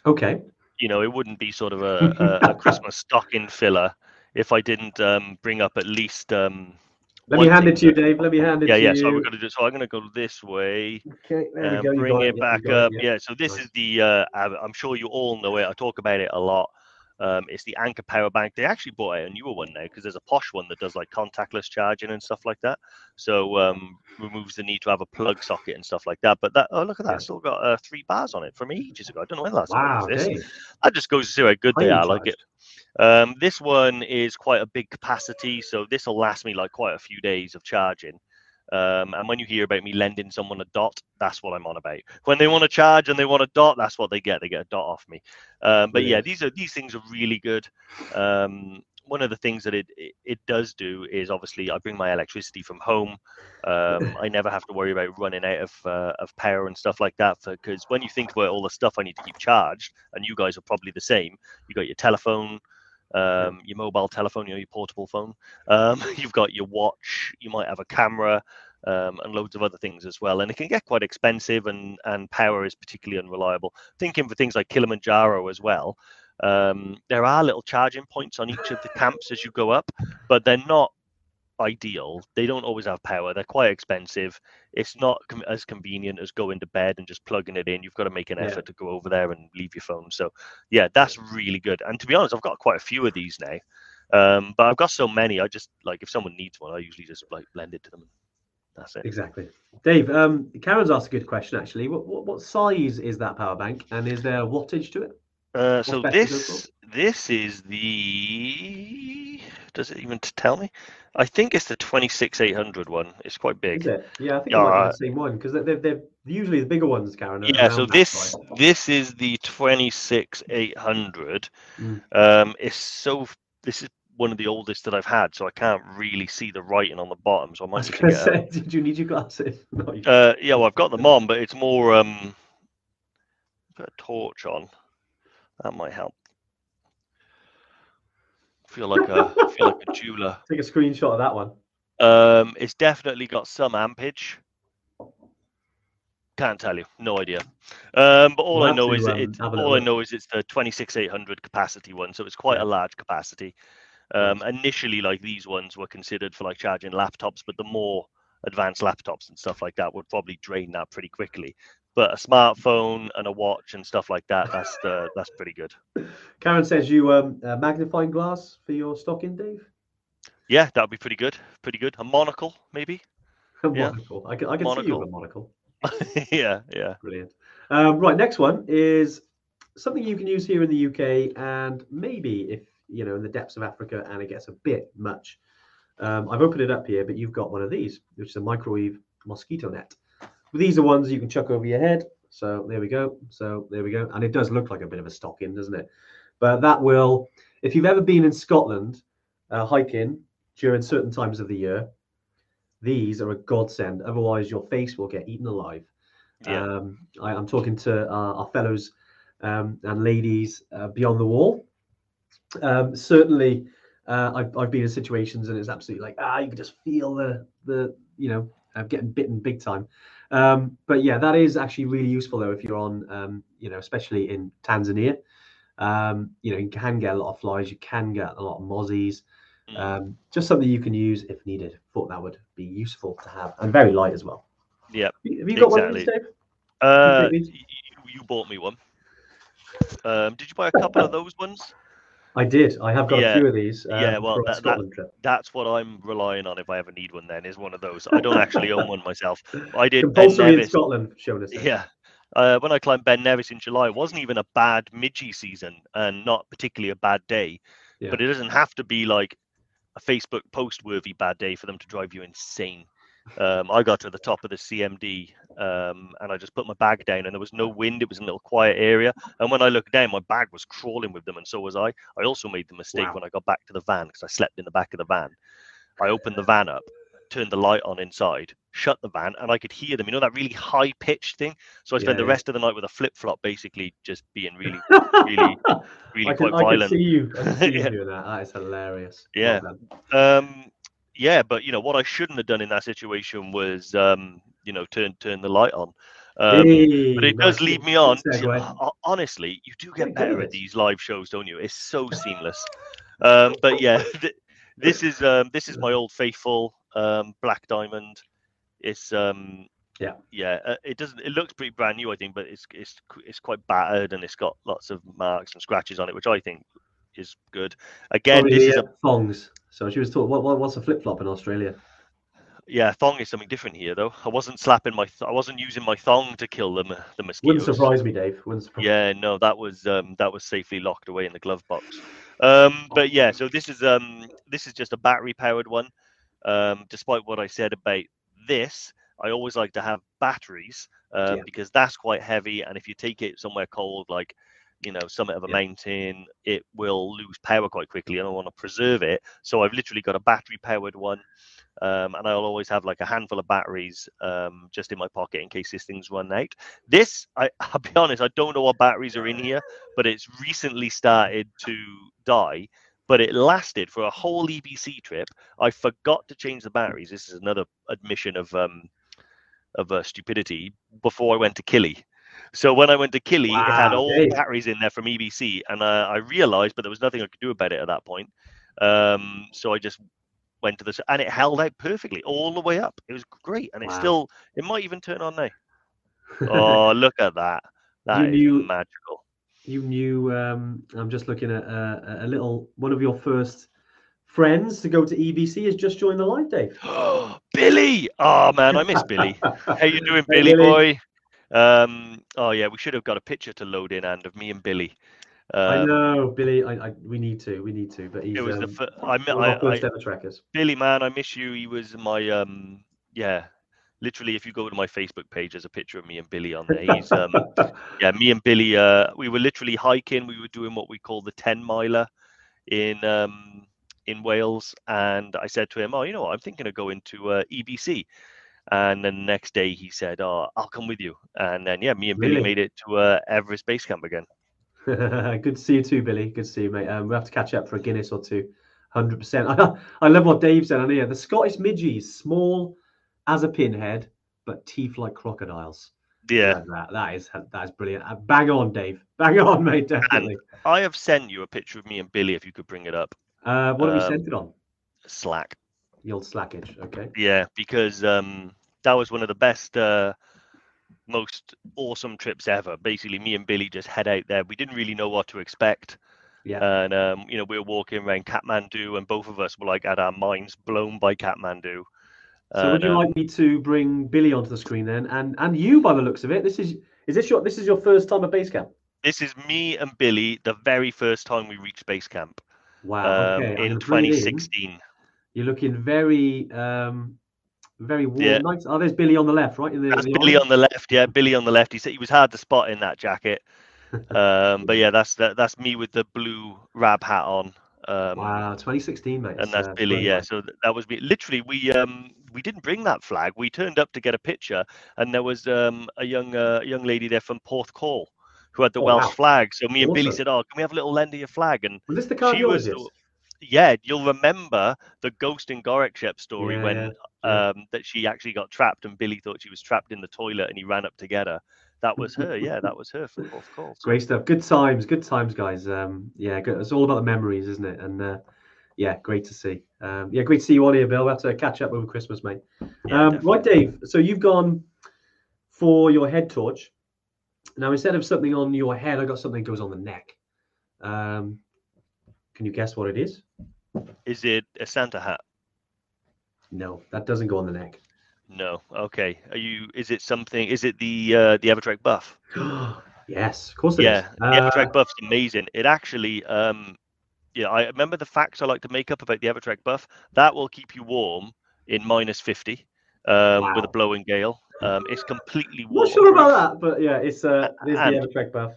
Okay. you know, it wouldn't be sort of a, a, a [laughs] Christmas stocking filler if I didn't um, bring up at least. Um, Let me hand it to you, Dave. Let me hand it Yeah, to yeah. you. So we're gonna do. So I'm gonna go this way. Okay, there we go. bring got it back up. it, yeah. So this Nice. is the. Uh, I'm sure you all know it. I talk about it a lot. Um, it's the Anker Power Bank. They actually bought a newer one now because there's a posh one that does like contactless charging and stuff like that. So um, removes the need to have a plug socket and stuff like that. But that oh look at that, Yeah. still got uh, three bars on it from ages ago. I don't know when last Wow, this. That just goes to see how good they are. Like it. Um, this one is quite a big capacity, so this will last me like quite a few days of charging. Um, and when you hear about me lending someone a dot, that's what I'm on about. When they want to charge and they want a dot, that's what they get. They get a dot off me. Um, but yeah, Brilliant. these are these things are really good. Um, one of the things that it, it, it does do is obviously I bring my electricity from home. Um, [laughs] I never have to worry about running out of uh, of power and stuff like that. Because when you think about all the stuff I need to keep charged, and you guys are probably the same. You got your telephone, um, your mobile telephone, you know, your portable phone. Um, [laughs] you've got your watch. You might have a camera. Um, and loads of other things as well. And it can get quite expensive, and and power is particularly unreliable. Thinking for things like Kilimanjaro as well, um, there are little charging points on each of the camps as you go up, but they're not ideal. They don't always have power. They're quite expensive. It's not com- as convenient as going to bed and just plugging it in. You've got to make an Yeah. effort to go over there and leave your phone. So yeah, that's really good. And to be honest, I've got quite a few of these now. Um, but I've got so many. I just like if someone needs one, I usually just like lend it to them. That's it. Exactly. Dave, um, Karen's asked a good question actually. What, what what size is that power bank, and is there wattage to it? Uh, so best is it this this is the does it even tell me? I think it's the 26800 one. It's quite big. Is it? Yeah, I think Yeah, uh, the same one because they're, they're usually the bigger ones, Karen. Yeah, so this price. this is the 26800. Mm. Um, it's so this is one of the oldest that I've had, so I can't really see the writing on the bottom. So I I might was need to going to get. say, [laughs] did you need your glasses? [laughs] No, you- Uh, yeah, well, I've got them on, but it's more um, put a torch on. That might help. Feel like a feel like a jeweler. [laughs] Take a screenshot of that one. Um, it's definitely got some ampage. Can't tell you, no idea. Um, but all We'll I know to, is um, it. All I know is it's the 26800 capacity one, so it's quite Yeah. a large capacity. Um, initially, like these ones were considered for like charging laptops, but the more advanced laptops and stuff like that would probably drain that pretty quickly. But a smartphone and a watch and stuff like that, that's the that's pretty good. Karen says you um a magnifying glass for your stocking, Dave. Yeah, that would be pretty good. Pretty good. A monocle, maybe. [laughs] A Yeah. monocle. I can, I can see you with a monocle. [laughs] yeah, yeah. Brilliant. Um, right, next one is something you can use here in the UK, and maybe if you know in the depths of Africa and it gets a bit much. Um, I've opened it up here, but you've got one of these, which is a microwave mosquito net. These are ones you can chuck over your head. So there we go. So there we go, and it does look like a bit of a stocking, doesn't it? But that will, if you've ever been in Scotland uh, hiking during certain times of the year, these are a godsend. Otherwise, your face will get eaten alive. Yeah. Um, I, I'm talking to our, our fellows um, and ladies uh, beyond the wall. Um, certainly, uh, I've, I've been in situations and it's absolutely like ah, you can just feel the the you know uh, getting bitten big time. Um, but yeah, that is actually really useful though if you're on um, you know especially in Tanzania. Um, you know you can get a lot of flies, you can get a lot of mozzies. Mm. Um, just something you can use if needed. Thought that would be useful to have and very light as well. Yeah. Have you got one of these. Dave? Uh, take y- these? y- you bought me one. Um, did you buy a couple of those ones? I did. I have got Yeah, a few of these. Um, yeah, well, that- that- That's what I'm relying on if I ever need one. Then is one of those. I don't actually own one myself. I did Ben Compulsory in Nevis. Scotland, showing us. Yeah. Uh, when I climbed Ben Nevis in July, it wasn't even a bad midgy season and not particularly a bad day. Yeah. But it doesn't have to be like a Facebook post worthy bad day for them to drive you insane. Um, I got to the top of the CMD um, and I just put my bag down and there was no wind. It was a little quiet area. And when I looked down, my bag was crawling with them and so was I. I also made the mistake Wow. when I got back to the van because I slept in the back of the van. I opened the [sighs] van up, turned the light on inside, shut the van, and I could hear them. You know that really high pitched thing. So I spent Yeah, the yeah. rest of the night with a flip flop, basically just being really, really, [laughs] really I can, quite I violent. see you. I can see you [laughs] Yeah. doing that. That is hilarious. Yeah. Um, yeah, but you know what I shouldn't have done in that situation was, um, you know, turn turn the light on. Um, Hey, but it does lead me on. to- honestly, you do get better at these live shows, don't you? It's so seamless. Um, but yeah, [laughs] th- this is um, this is my old faithful um, black diamond. It's um, Yeah. yeah. Uh, it doesn't. It looks pretty brand new, I think, but it's it's it's quite battered and it's got lots of marks and scratches on it, which I think is good. Again, Probably this is uh, a thongs. So she was taught. What, what, what's a flip flop in Australia? yeah thong is something different here though. I wasn't slapping my th- I wasn't using my thong to kill the m- the mosquitoes. Wouldn't surprise me, Dave. Wouldn't surprise. Yeah, no, that was um, that was safely locked away in the glove box. Um, but yeah, so this is um, this is just a battery powered one. Um, despite what I said about this, I always like to have batteries um, Yeah. because that's quite heavy, and if you take it somewhere cold, like you know summit of a Yeah. mountain, it will lose power quite quickly, and I want to preserve it. So I've literally got a battery powered one, um, and I'll always have like a handful of batteries um, just in my pocket in case this thing's run out. This, I, [laughs] I'll be honest, I don't know what batteries are in here, but it's recently started to die. But it lasted for a whole EBC trip. I forgot to change the batteries. This is another admission of um, of uh, stupidity before I went to Kili. So when I went to Kili, it had all Dave. batteries in there from EBC, and uh, I realised, but there was nothing I could do about it at that point. Um, so I just went to this, and it held out perfectly all the way up. It was great, and it still, it might even turn on now. [laughs] Oh, look at that! That is knew- magical. you knew. Um, I'm just looking at uh, a little one of your first friends to go to EBC has just joined the line, Dave. [gasps] Billy! Oh man, I miss Billy. [laughs] How you doing, Hey, Billy, Billy. boy? Um, oh yeah, we should have got a picture to load in and of me and Billy. I Um, know, Billy. I, I we need to. We need to. But he's it was the um, fir- I, mi- one of I, I trackers. Billy man, I miss you. He was my um yeah. Literally, if you go to my Facebook page, there's a picture of me and Billy on there. He's um [laughs] yeah, me and Billy. Uh, we were literally hiking. We were doing what we call the ten miler in um in Wales, and I said to him, "Oh, you know what? I'm thinking of going to uh, EBC." And then the next day he said, "Oh, I'll come with you." And then yeah, me and Billy Really? made it to uh, Everest Base Camp again. [laughs] Good to see you too, Billy. Good to see you, mate. Um, we'll have to catch up for a Guinness or two. Hundred percent. [laughs] I love what Dave said on here. The Scottish midgies, small as a pinhead, but teeth like crocodiles. Yeah, that, that is that is brilliant. Uh, Bang on, Dave. [laughs] Bang on, mate. Definitely. I have sent you a picture of me and Billy. If you could bring it up, Uh, what have you Um, sent it on? Slack. The old slackage. Okay. Yeah, because um, that was one of the best, uh, most awesome trips ever. Basically, me and Billy just head out there. We didn't really know what to expect, Yeah. and um, you know, we were walking around Kathmandu, and both of us were like had our minds blown by Kathmandu. So would you um, like me to bring Billy onto the screen then, and and you by the looks of it? This is is this your this is your first time at base camp? this is me and Billy the very first time we reached base camp Wow. um, okay. In gonna bring it in. 2016. You're looking very um very warm. Yeah. Nice. Oh, there's Billy on the left, right? The, That's the Billy on the left. Yeah, Billy on the left. He said he was hard to spot in that jacket. [laughs] Um, but yeah, that's that, that's me with the blue rab hat on. Um, Wow, 2016, mate. and that's uh, Billy. Yeah, so th- that was me. Literally, we um we didn't bring that flag. We turned up to get a picture, and there was um a young uh, young lady there from Porthcawl who had the Oh, Welsh wow. flag. So me and Billy said, "Oh, can we have a little lend of your flag?" And Was this the she was? Yeah, you'll remember the ghost in Gorak Shep story Yeah, when yeah, yeah. um that she actually got trapped, and Billy thought she was trapped in the toilet, and he ran up to get her. That was her. [laughs] Yeah, that was her from Porthcawl. So, Great stuff. Good times. Good times, guys. Um, yeah, good. It's all about the memories, isn't it? And uh, yeah, great to see. Um, yeah, great to see you on here, Bill. We'll have to catch up over Christmas, mate. um, right, Dave. So you've gone for your head torch. Now, instead of something on your head, I got something that goes on the neck. Um, can you guess what it is? Is it a Santa hat? No, that doesn't go on the neck. No. Okay. Are you? Is it something? Is it the uh, the Evertrek buff? [gasps] yes, of course it is. yeah, the Uh, Evertrek buff's amazing. It actually, um, yeah, I remember the facts I like to make up about the Evertrek buff. That will keep you warm in minus fifty um, with a blowing gale. Um, it's completely waterproof. not sure about that, but yeah, it's uh, it's the Evertrek buff.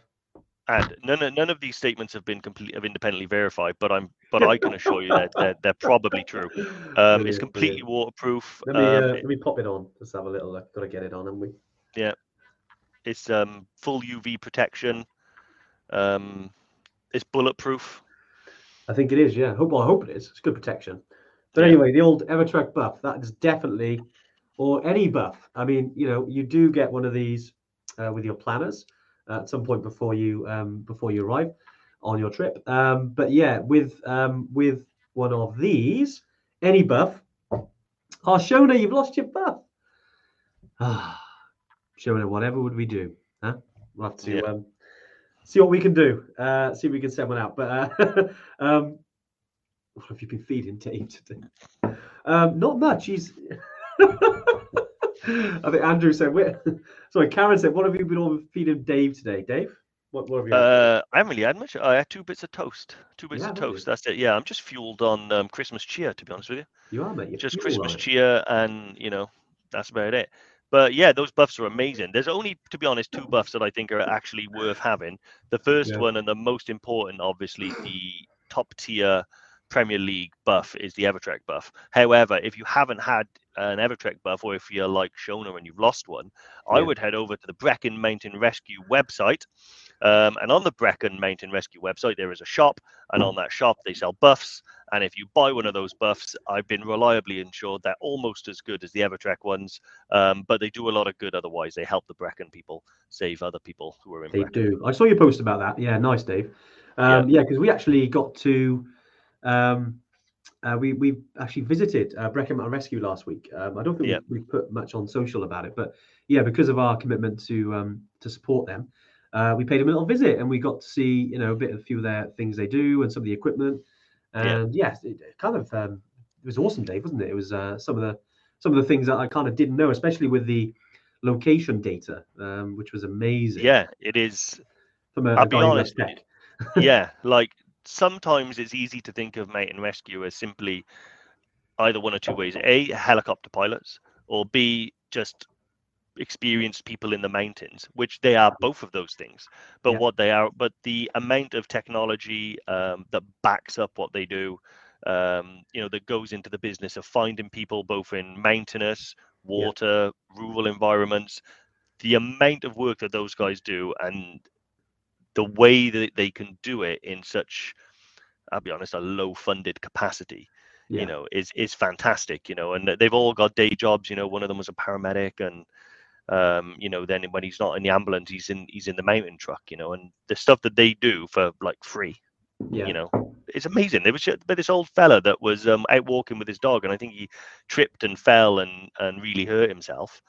And none of, none of these statements have been complete have independently verified, but I'm but I can assure you that they're, they're probably true. [laughs] Um, Brilliant, it's brilliant. completely waterproof. Let me Um, uh, let me pop it on. Let's have a little look. Got to get it on, haven't we? Yeah. It's um, full UV protection. Um, it's bulletproof. I think it is. Yeah. Hope well, I hope it is. It's good protection. But Yeah. anyway, the old Evertrek buff. That is definitely, or any buff. I mean, you know, you do get one of these uh, with your planners uh, at some point before you um, before you arrive on your trip. Um, but yeah, with um, with one of these, any buff. Oh, Shona, you've lost your buff. [sighs] Ah, Shona, whatever would we do? Huh? We'll have to Yeah. um, see what we can do. Uh, see if we can set one out. But uh, [laughs] um, what have you been feeding Dave today? Um, not much. He's. [laughs] [laughs] I think Andrew said. We're... [laughs] Sorry, Karen said. What have you been all feeding Dave today, Dave? What, what have you? Uh, I haven't really had much. I had two bits of toast. Two bits Yeah, of toast. That's it. Yeah, I'm just fueled on um, Christmas cheer, to be honest with you. you are, mate. You're just Christmas on cheer, and you know, that's about it. But yeah, those buffs are amazing. There's only, to be honest, two buffs that I think are actually worth having. The first Yeah. one and the most important, obviously, the top tier Premier League buff is the Evertrek buff. However, if you haven't had an Evertrek buff, or if you're like Shona and you've lost one, I would head over to the Brecon Mountain Rescue website. Um, and on the Brecon Mountain Rescue website, there is a shop, and on that shop, they sell buffs. And if you buy one of those buffs, I've been reliably ensured they're almost as good as the Evertrek ones, um, but they do a lot of good otherwise. They help the Brecon people save other people who are in They Brecon. do. I saw your post about that. Yeah, nice, Dave. Um, yeah, because we actually got to. Um, uh, we we actually visited uh, Brecon Mountain Rescue last week. Um, I don't think Yeah. we, we put much on social about it, but yeah, because of our commitment to um, to support them, uh, we paid them a little visit and we got to see you know a bit of a few of their things they do and some of the equipment. Yeah. And yes, it, it kind of um, it was awesome, Dave, wasn't it? It was uh, some of the some of the things that I kind of didn't know, especially with the location data, um, which was amazing. Yeah, it is. from a, I'll a be honest does with tech. yeah, [laughs] like sometimes it's easy to think of mate and rescue as simply either one or two ways: a helicopter pilots, or b just experienced people in the mountains, which they are both of those things. But Yeah. what they are, but the amount of technology um, that backs up what they do, um, you know, that goes into the business of finding people both in mountainous, water, rural environments, the amount of work that those guys do, and the way that they can do it in such, I'll be honest, a low-funded capacity Yeah. you know is is fantastic you know and they've all got day jobs you know one of them was a paramedic and um you know then when he's not in the ambulance he's in he's in the mountain truck you know and the stuff that they do for like free yeah. you know it's amazing there was but this old fella that was um out walking with his dog and i think he tripped and fell and and really hurt himself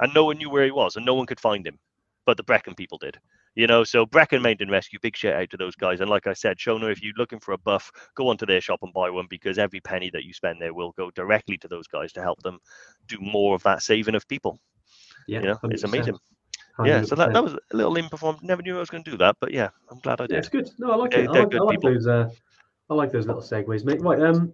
and no one knew where he was and no one could find him but the brecon people did you know so brecon mountain rescue big shout out to those guys and like i said shona if you're looking for a buff go onto their shop and buy one because every penny that you spend there will go directly to those guys to help them do more of that saving of people yeah, you know it's 100%, amazing yeah so that, that was a little in never knew i was going to do that but yeah i'm glad i Yeah, did it's good. No, I like it. I like, I like those. Uh, I like those little segues, mate. Right. Um,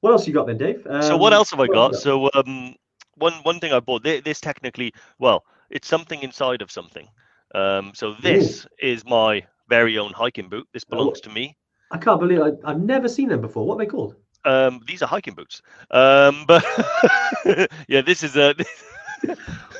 what else you got then, Dave? Um, so what else have I what got? So um, one one thing I bought. This technically, well, it's something inside of something. Um, so this is my very own hiking boot. This Oh. belongs to me. I can't believe I, I've never seen them before. What are they called? Um, these are hiking boots. Um, but [laughs] yeah, this is a [laughs]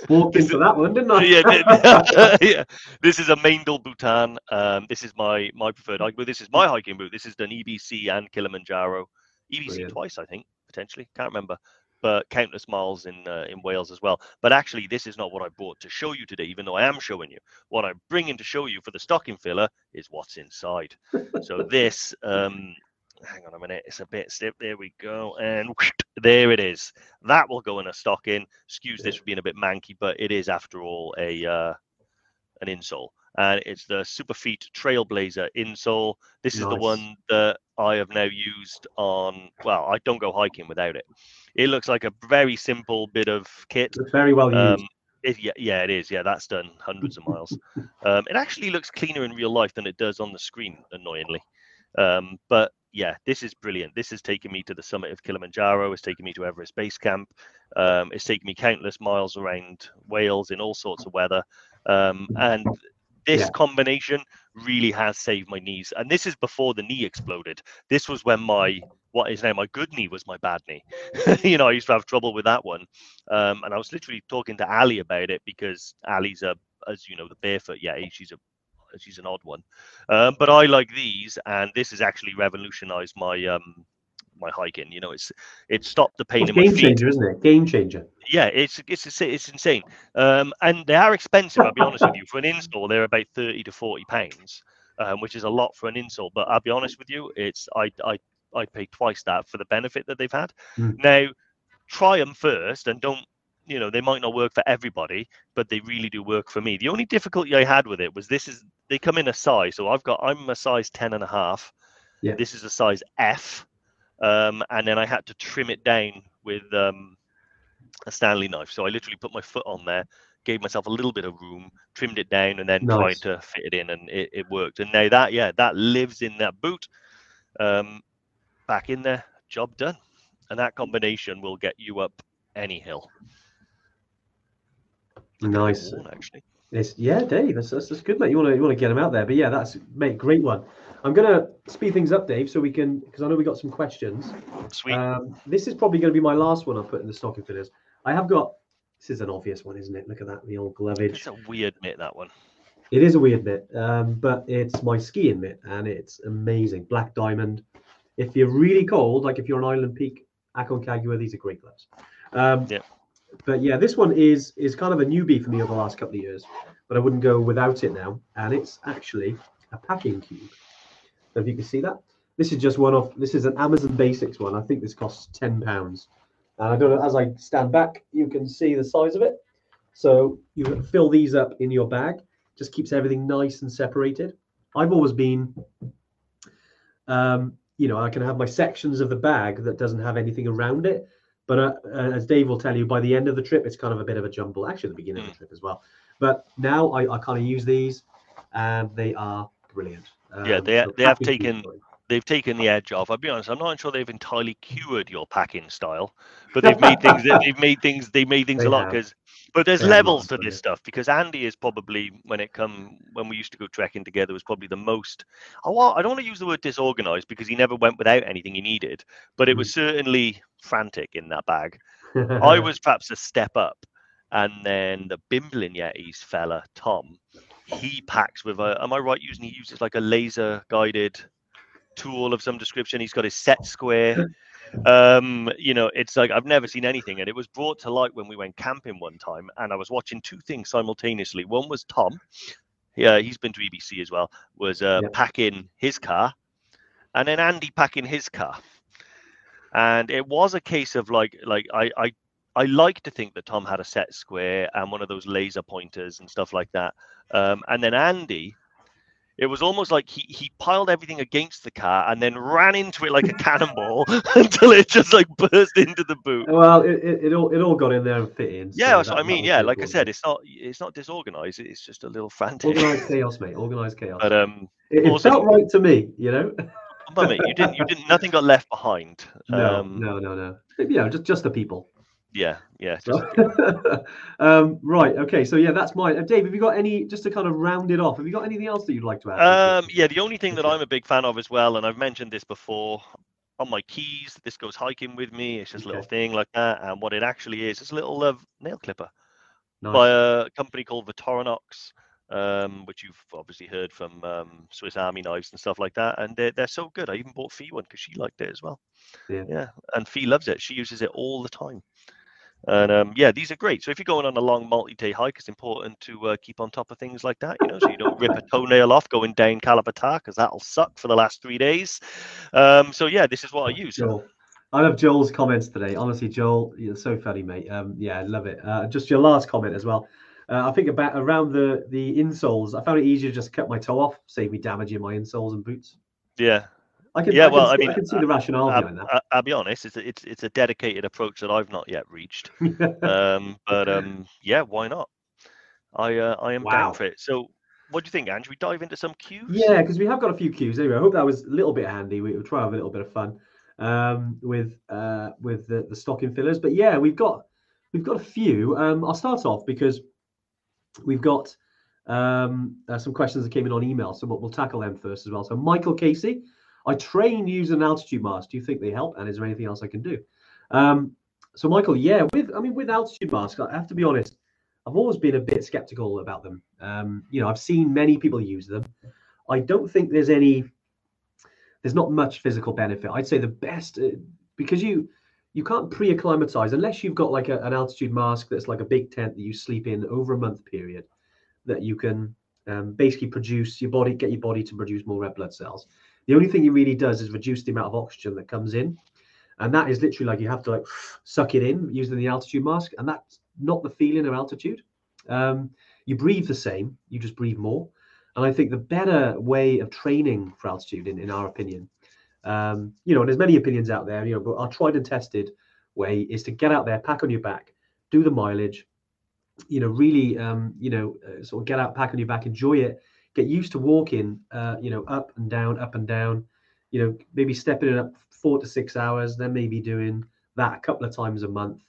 Walked This into that one, didn't I? yeah, [laughs] yeah. This is a Meindl Bhutan. Um, this is my my preferred hiking boot. This is my hiking boot. This is done EBC and Kilimanjaro. EBC Brilliant. twice, I think, potentially. Can't remember. But countless miles in uh, in Wales as well. But actually, this is not what I bought to show you today. Even though I am showing you, what I'm bringing to show you for the stocking filler is what's inside. [laughs] so this, um, hang on a minute, it's a bit stiff. There we go, and there it is. That will go in a stocking. Excuse this for being a bit manky, but it is after all a uh, an insole, and it's the Superfeet Trailblazer insole. This is the one that I have now used on. Well, I don't go hiking without it. It looks like a very simple bit of kit. It's very well used. Um, it, yeah, yeah, it is. Yeah, that's done hundreds of [laughs] miles. Um, it actually looks cleaner in real life than it does on the screen, annoyingly. Um, but yeah, this is brilliant. This has taken me to the summit of Kilimanjaro. It's taken me to Everest Base Camp. Um, it's taken me countless miles around Wales in all sorts of weather. Um, and this Yeah. combination really has saved my knees. And this is before the knee exploded. This was when my what is now my good knee was my bad knee. [laughs] you know, I used to have trouble with that one. Um, and I was literally talking to Ali about it because Ali's a, as you know, the barefoot. Yeah, she's a she's an odd one. Um, but I like these, and this has actually revolutionized my um my hiking. You know, it's it stopped the pain It's in my game feet. changer, isn't it? Game changer. Yeah, it's it's it's it's insane. Um, and they are expensive. I'll be honest with you. For an install, they're about thirty to forty pounds, um, which is a lot for an install. But I'll be honest with you, it's I I I pay twice that for the benefit that they've had. Mm. Now, try them first, and don't you know they might not work for everybody, but they really do work for me. The only difficulty I had with it was this is they come in a size. So I've got I'm a size ten and a half. Yeah. This is a size F, um, and then I had to trim it down with um, a Stanley knife. So I literally put my foot on there, gave myself a little bit of room, trimmed it down, and then Nice. tried to fit it in, and it, it worked. And now that, yeah, that lives in that boot. Um, back in there, job done. And that combination will get you up any hill. Looking a bit Nice. actually. It's, yeah, Dave, that's, that's, that's good, mate. You want to you want to get him out there, but yeah, that's mate, great one. I'm gonna speed things up, Dave, so we can because I know we got some questions. Sweet. Um, this is probably going to be my last one I'll put in the stocking fillers. I have got this is an obvious one, isn't it? Look at that, the old glovage. it's a weird mitt that one. It is a weird mitt, um, but it's my skiing mitt and it's amazing. Black diamond. If you're really cold, like if you're on Island Peak, Aconcagua, these are great gloves. Um, Yeah. But yeah, this one is is kind of a newbie for me over the last couple of years, but I wouldn't go without it now. And it's actually a packing cube. If you can see that, this is just one off. This is an Amazon Basics one. I think this costs ten pounds. And I don't know. As I stand back, you can see the size of it. So you fill these up in your bag just keeps everything nice and separated. I've always been, um, you know, I can have my sections of the bag that doesn't have anything around it. But uh, uh, as Dave will tell you, by the end of the trip, it's kind of a bit of a jumble. Actually, at the beginning of the trip as well. But now I, I kind of use these, and they are brilliant. Yeah, Um, they- so they have taken- They've taken the edge off. I'll be honest. I'm not sure they've entirely cured your packing style, but they've made things. [laughs] They've made things. They made things They a lot because. But there's They lot levels to this stuff because Andy is probably when it come when we used to go trekking together was probably the most. Oh, well, I don't want to use the word disorganized because he never went without anything he needed, but it was certainly frantic in that bag. I [laughs] was perhaps a step up, and then the Bimblin Yetis fella Tom, he packs with a. Am I right using he uses like a laser guided tool of some description? He's got his set square. [laughs] Um, you know, it's like I've never seen anything, and it was brought to light when we went camping one time, and I was watching two things simultaneously. One was Tom, yeah, he's been to EBC as well, was uh, Yep. packing his car, and then Andy packing his car and it was a case of like like I I I like to think that Tom had a set square and one of those laser pointers and stuff like that. Um, and then Andy, it was almost like he he piled everything against the car and then ran into it like a cannonball [laughs] until it just like burst into the boot. well, it, it, it all it all got in there and fit in. Yeah, so that's what I mean. Yeah, like I said, it's not it's not disorganized. It's just a little frantic. organized [laughs] chaos, mate. Organized chaos. But um, it, it also- felt right to me, you know. but mate, you didn't you didn't nothing got left behind. [laughs] No, um, no, no, no. Yeah, just just the people. Yeah, yeah. Just, [laughs] um, right. Okay. So yeah, that's mine. Uh, Dave, have you got any just to kind of round it off? Have you got anything else that you'd like to add? Um, yeah, the only thing that I'm a big fan of as well, and I've mentioned this before, on my keys, this goes hiking with me. It's just a little Okay. thing like that, and what it actually is, it's a little uh, nail clipper Nice. by a company called Victorinox, um, which you've obviously heard from um, Swiss Army knives and stuff like that, and they're, they're so good. I even bought Fee one because she liked it as well. Yeah. yeah, and Fee loves it. She uses it all the time. And um, yeah, these are great. So if you're going on a long multi-day hike, it's important to uh, keep on top of things like that, you know, so you don't rip a toenail off going down Kala Patthar because that'll suck for the last three days. Um, so yeah, this is what I use. Joel. I love Joel's comments today. Honestly, Joel, you're so funny, mate. Um, yeah, I love it. Uh, just your last comment as well. Uh, I think about around the the insoles. I found it easier to just cut my toe off, save me damaging my insoles and boots. Yeah, I can, Yeah, I can well, I mean, I can see the rationale I, behind I, I'll be honest, it's a, it's it's a dedicated approach that I've not yet reached. [laughs] Um, but um, yeah, why not? I uh, I am Wow. down for it. So, what do you think, Andrew? We dive into some cues? Yeah, because we have got a few cues. Anyway, I hope that was a little bit handy. We, we'll try have a little bit of fun um, with uh, with the, the stocking fillers. But yeah, we've got we've got a few. Um, I'll start off because we've got um, uh, some questions that came in on email, so we'll, we'll tackle them first as well. So Michael Casey, I train using an altitude mask. Do you think they help? And is there anything else I can do? Um, so Michael, yeah, with I mean with altitude masks, I have to be honest. I've always been a bit skeptical about them. Um, you know, I've seen many people use them. I don't think there's any. There's not much physical benefit. I'd say the best uh, because you you can't pre-acclimatize unless you've got like a, an altitude mask that's like a big tent that you sleep in over a month period that you can um, basically produce your body get your body to produce more red blood cells. The only thing he really does is reduce the amount of oxygen that comes in, and that is literally like you have to like suck it in using the altitude mask, and that's not the feeling of altitude. Um, you breathe the same, you just breathe more. And I think the better way of training for altitude, in, in our opinion, um, you know, and there's many opinions out there, you know, but our tried and tested way is to get out there, pack on your back, do the mileage, you know, really, um, you know, uh, sort of get out, pack on your back, enjoy it, get used to walking, uh, you know, up and down, up and down, you know, maybe stepping it up four to six hours, then maybe doing that a couple of times a month.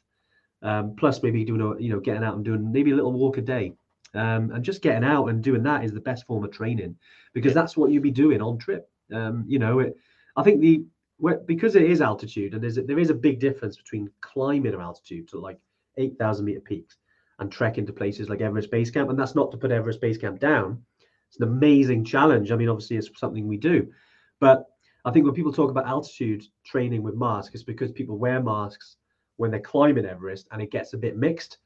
Um, plus maybe doing a you know getting out and doing maybe a little walk a day, um, and just getting out and doing that is the best form of training because that's what you'd be doing on trip. Um, you know, it, I think the because it is altitude and there's a, there is a big difference between climbing at altitude to like 8,000 meter peaks and trekking to places like Everest Base Camp. And that's not to put Everest Base Camp down. It's an amazing challenge. I mean, obviously, it's something we do, but I think when people talk about altitude training with masks, it's because people wear masks when they're climbing Everest and it gets a bit mixed.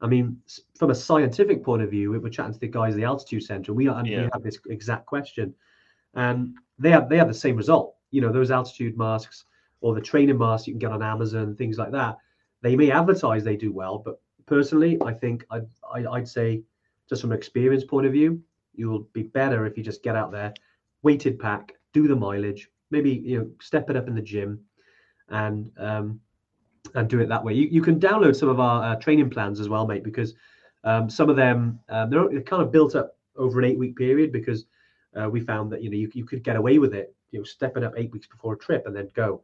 I mean, from a scientific point of view, we were chatting to the guys at the altitude center. We, and Yeah. we have this exact question, and they have they have the same result. You know, those altitude masks or the training masks you can get on Amazon, things like that. They may advertise they do well, but personally, I think I'd, I, I'd say, just from an experience point of view, you'll be better if you just get out there, weighted pack, do the mileage, maybe you know step it up in the gym, and um, and do it that way. You, you can download some of our uh, training plans as well, mate, because um, some of them um, they're, they're kind of built up over an eight week period because uh, we found that you know you, you could get away with it, you know, step it up eight weeks before a trip and then go.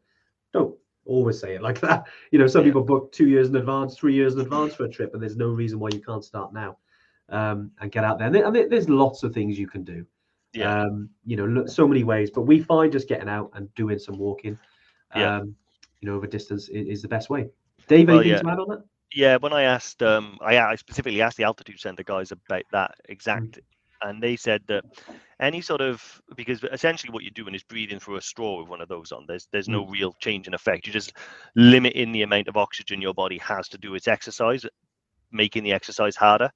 Don't always say it like [laughs] that. You know, some Yeah. people book two years in advance, three years in advance for a trip, and there's no reason why you can't start now um, and get out there. And, there- and there- there's lots of things you can do. Yeah. Um, you know, look, so many ways, but we find just getting out and doing some walking, Yeah. um, you know, over distance is, is the best way. Dave, Well, anything yeah. to add on that? Yeah, when I asked, um, I, I specifically asked the altitude center guys about that exact, and they said that any sort of because essentially what you're doing is breathing through a straw with one of those on. There's there's no real change in effect. You're just limiting the amount of oxygen your body has to do its exercise, making the exercise harder.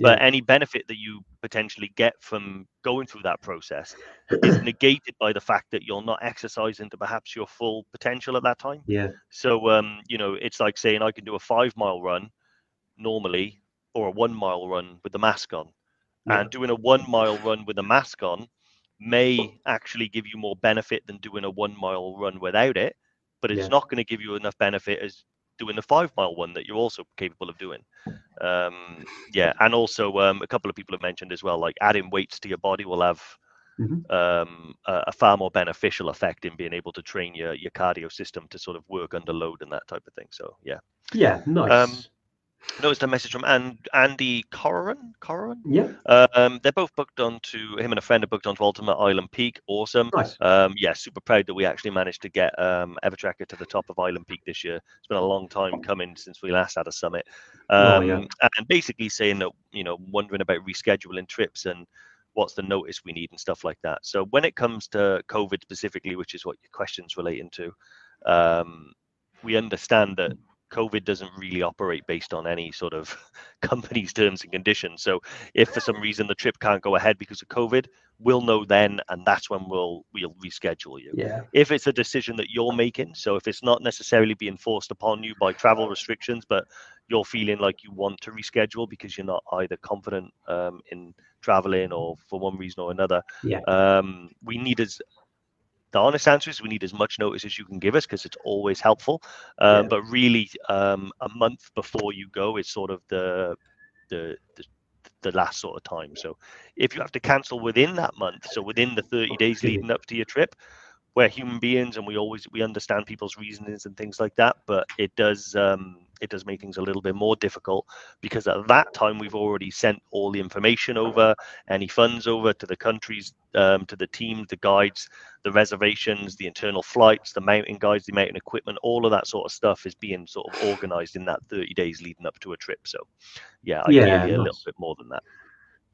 But any benefit that you potentially get from going through that process is [clears throat] negated by the fact that you're not exercising to perhaps your full potential at that time. Yeah, So um, you know, it's like saying I can do a five mile run normally or a one mile run with the mask on. Yeah. And doing a one mile run with a mask on may actually give you more benefit than doing a one mile run without it, but it's Yeah. not going to give you enough benefit as doing the five mile one that you're also capable of doing. Um, yeah, and also um, a couple of people have mentioned as well, like adding weights to your body will have Mhm. um, a, a far more beneficial effect in being able to train your your cardio system to sort of work under load and that type of thing. So yeah, yeah, nice. Um, noticed a message from and, Andy Corran. Corran. yeah, Um, they're both booked onto him and a friend are booked onto Ultimate Island Peak. Awesome. nice. Um, yeah, super proud that we actually managed to get um, Evertrekker to the top of Island Peak this year. It's been a long time coming since we last had a summit. Oh, Um, yeah. And basically saying that, you know, wondering about rescheduling trips and what's the notice we need and stuff like that. So when it comes to COVID specifically, which is what your question's relating to, um, we understand that COVID doesn't really operate based on any sort of [laughs] company's terms and conditions. So if for some reason the trip can't go ahead because of COVID, we'll know then, and that's when we'll we'll reschedule you. Yeah, If it's a decision that you're making, so if it's not necessarily being forced upon you by travel restrictions, but you're feeling like you want to reschedule because you're not either confident um, in traveling or for one reason or another, Yeah. um, we need as the honest answer is we need as much notice as you can give us because it's always helpful. Um, Yeah. But really, um, a month before you go is sort of the the, the the last sort of time. So if you have to cancel within that month, so within the 30 days leading up to your trip, we're human beings and we always we understand people's reasonings and things like that. But it does um, it does make things a little bit more difficult because at that time we've already sent all the information over, any funds over to the countries, um, to the team, the guides, the reservations, the internal flights, the mountain guides, the mountain equipment, all of that sort of stuff is being sort of organized in that 30 days leading up to a trip. So yeah, ideally Yeah, a little bit more than that.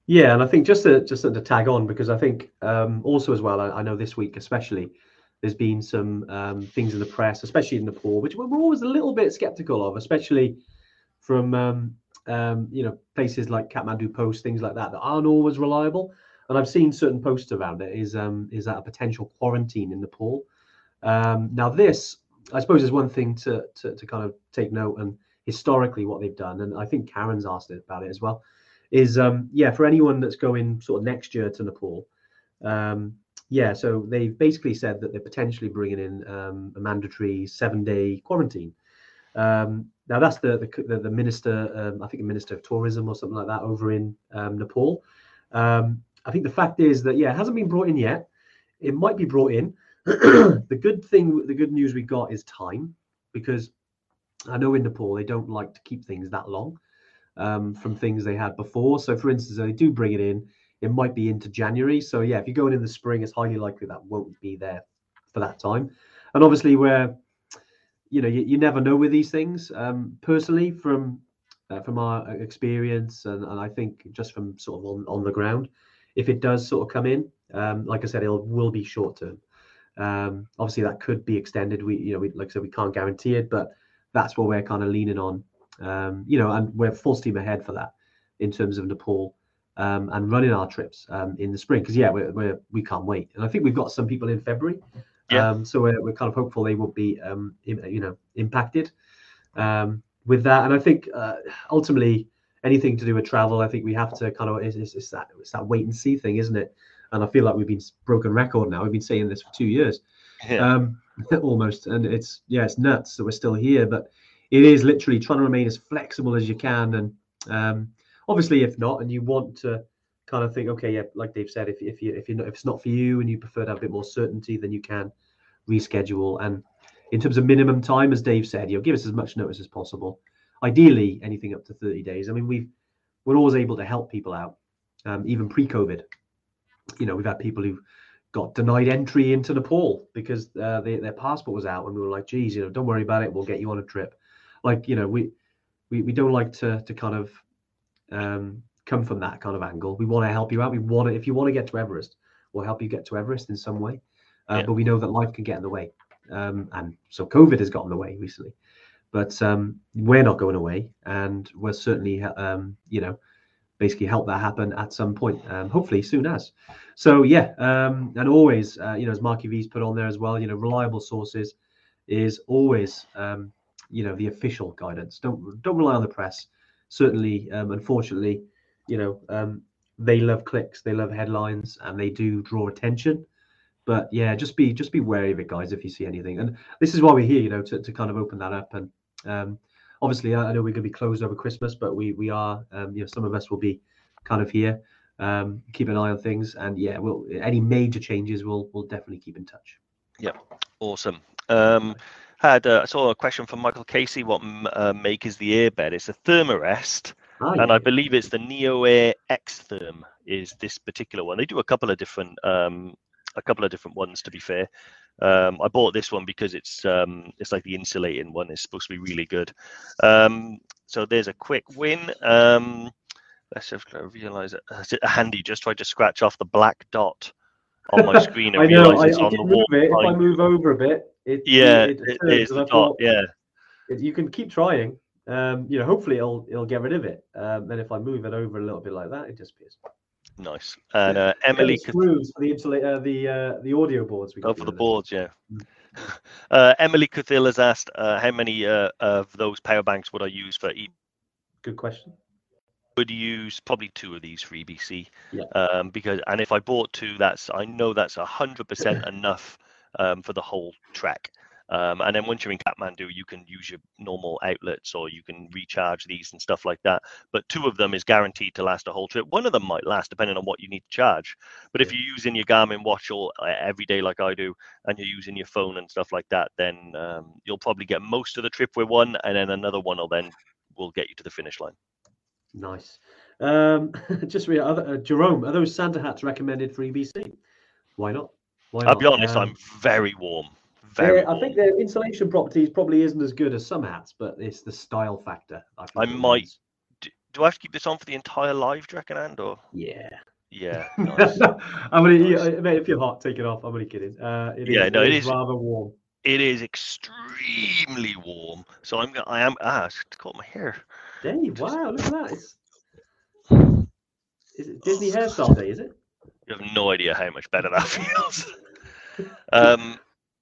Yeah, and I think just to just to tag on because I think um, also as well, I, I know this week especially, there's been some um, things in the press, especially in Nepal, which we're always a little bit skeptical of, especially from um, um, you know places like Kathmandu Post, things like that that aren't always reliable. And I've seen certain posts around it. Is um, is that a potential quarantine in Nepal? Um, now this, I suppose, is one thing to, to to kind of take note and historically what they've done, and I think Karen's asked it about it as well is um yeah for anyone that's going sort of next year to Nepal um yeah so they've basically said that they're potentially bringing in um, a mandatory seven day quarantine um now that's the the, the, the minister um, I think the minister of tourism or something like that over in um, Nepal um I think the fact is that yeah it hasn't been brought in yet it might be brought in [clears throat] the good thing the good news we got is time because I know in Nepal they don't like to keep things that long um, from things they had before. So, for instance, they do bring it in. It might be into January. So, yeah, if you're going in the spring, it's highly likely that won't be there for that time. And obviously, where you know you, you never know with these things. Um, personally, from uh, from our experience, and, and I think just from sort of on, on the ground, if it does sort of come in, um, like I said, it will be short term. Um, obviously, that could be extended. We, you know, we, like I said, we can't guarantee it, but that's what we're kind of leaning on. Um, you know, and we're full steam ahead for that in terms of Nepal um, and running our trips um, in the spring. Because yeah, we're, we're we can't wait, and I think we've got some people in February. Yeah. Um, so we're, we're kind of hopeful they will be, um, you know, impacted um, with that. And I think uh, ultimately anything to do with travel, I think we have to kind of it's, it's that it's that wait and see thing, isn't it? And I feel like we've been broken record now. We've been saying this for two years, Yeah. um, [laughs] almost, and it's yeah, it's nuts that we're still here. But it is literally trying to remain as flexible as you can, and um, obviously, if not, and you want to kind of think, okay, yeah, like Dave said, if if you if you if it's not for you and you prefer to have a bit more certainty, then you can reschedule. And in terms of minimum time, as Dave said, you know, give us as much notice as possible. Ideally, anything up to 30 days. I mean, we've we're always able to help people out, um, even pre-COVID. You know, we've had people who got denied entry into Nepal because uh, they, their passport was out, and we were like, "Geez, you know, don't worry about it. We'll get you on a trip." Like, you know, we we, we don't like to to kind of um, come from that kind of angle. We want to help you out. We want to, if you want to get to Everest, we'll help you get to Everest in some way. Uh, Yeah. But we know that life can get in the way, um, and so COVID has gotten in the way recently. But um, we're not going away, and we're certainly, um, you know, basically help that happen at some point, um, hopefully soon as. So yeah, um, and always, uh, you know, as Marky V's put on there as well, you know, reliable sources is always, um, you know, the official guidance. Don't don't rely on the press. Certainly, um, unfortunately, you know, um, they love clicks, they love headlines, and they do draw attention. But yeah, just be just be wary of it, guys, if you see anything. And this is why we're here, you know, to, to kind of open that up. And um, obviously, I know we're going to be closed over Christmas, but we we are, um, you know, some of us will be kind of here. Um, keep an eye on things, and yeah, we'll any major changes, we'll we'll definitely keep in touch. Yeah, awesome. Um, had uh, I saw a question from Michael Casey. What uh, make is the airbed? It's a Thermarest, Ah, and. I believe it's the Neo Air X Therm. Is this particular one? They do a couple of different, um, a couple of different ones. To be fair, um, I bought this one because it's um, it's like the insulating one. It's supposed to be really good. Um, so there's a quick win. Um, let's just realize it. It handy? Just tried to scratch off the black dot on my [laughs] screen and I know. realize it's I on did the wall. it. If I move over a bit, it Yeah, it, it turns, is and the I dot. thought, Yeah, it- you can keep trying. Um, you know, hopefully it'll it'll get rid of it. Um, then if I move it over a little bit like that, it disappears. nice. And uh, Emily, Cath- screws for the uh, the uh, the audio boards. We oh, for the the other day. boards, yeah. [laughs] Uh, Emily Cathil has asked, uh, how many uh, of those power banks would I use for each? Good question. Would use probably two of these for EBC. Yeah. Um, because and if I bought two, that's I know that's a hundred percent [laughs] enough um, for the whole trek. Um, and then once you're in Kathmandu, you can use your normal outlets or you can recharge these and stuff like that. But two of them is guaranteed to last a whole trip. One of them might last depending on what you need to charge. But if you're using your Garmin watch all uh, every day like I do, and you're using your phone and stuff like that, then um, you'll probably get most of the trip with one, and then another one will then will get you to the finish line. Nice. Um, [laughs] just other uh, Jerome. Are those Santa hats recommended for EBC? Why not? Why I'll not? be honest, Um, I'm very warm. Very. yeah, I think warm. their insulation properties probably isn't as good as some hats, but it's the style factor. I, I might- Do, do I have to keep this on for the entire live, do you reckon, and or Yeah. yeah? [laughs] Nice. I'm only, Nice. yeah, mate, if you're hot, take it off. I'm only kidding. Uh, it Yeah, is- no, it it is is- rather warm. it is extremely warm, so I'm. go- I am. Ah, to caught my hair. Dave, wow, look at that. It's, is it Disney [sighs] hairstyle day, is it? You have no idea how much better that [laughs] feels. [laughs] um,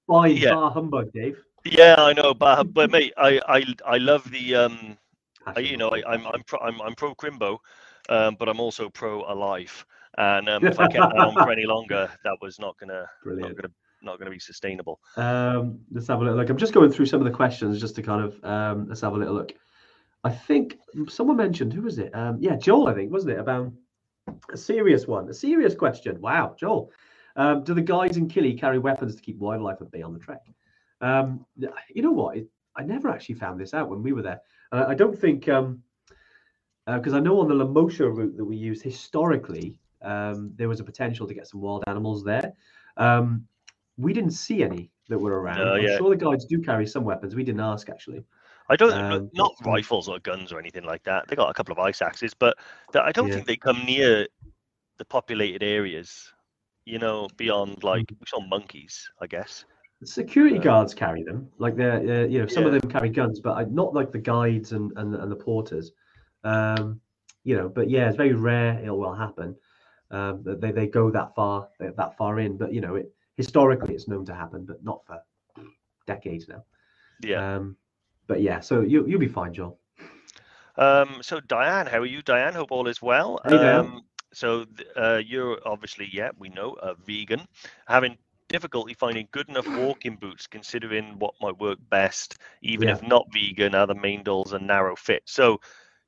Fine, Yeah. bar humbug, Dave. yeah, I know, but but mate, I I I love the um. I, you know, I, not I'm I'm pro, I'm I'm pro Crimbo, um, but I'm also pro Alive. And um, if I [laughs] kept that on for any longer, that was not gonna not gonna not gonna be sustainable. Um, let's have a little look. I'm just going through some of the questions just to kind of um, let's have a little look. I think someone mentioned who was it? Um, yeah, Joel, I think wasn't it about a serious one, a serious question. Wow, Joel, um, do the guides in Kili carry weapons to keep wildlife at bay on the trek? Um, you know what? It, I never actually found this out when we were there. Uh, I don't think because uh, I know on the Lemosho route that we used historically, um, there was a potential to get some wild animals there. Um, we didn't see any that were around. No, I'm sure the guides do carry some weapons. We didn't ask actually. I don't Um, not um, rifles or guns or anything like that. They got a couple of ice axes, but th- I don't Yeah. think they come near the populated areas. You know, beyond like we saw monkeys, I guess. The security Uh, guards carry them, like they're uh, you know some of them carry guns, but I, not like the guides and and, and the porters. Um, you know, but yeah, it's very rare it will happen. Um, they they go that far that far in, but you know, it historically it's known to happen, but not for decades now. Yeah. Um, but yeah, so you you'll be fine, Joel. Um, so Diane, how are you, Diane? Hope all is well. Hey, Um, so uh, you're obviously, yeah, we know, a vegan, having difficulty finding good enough [sighs] walking boots, considering what might work best, even Yeah. if not vegan, are the Meindls and narrow fit. So,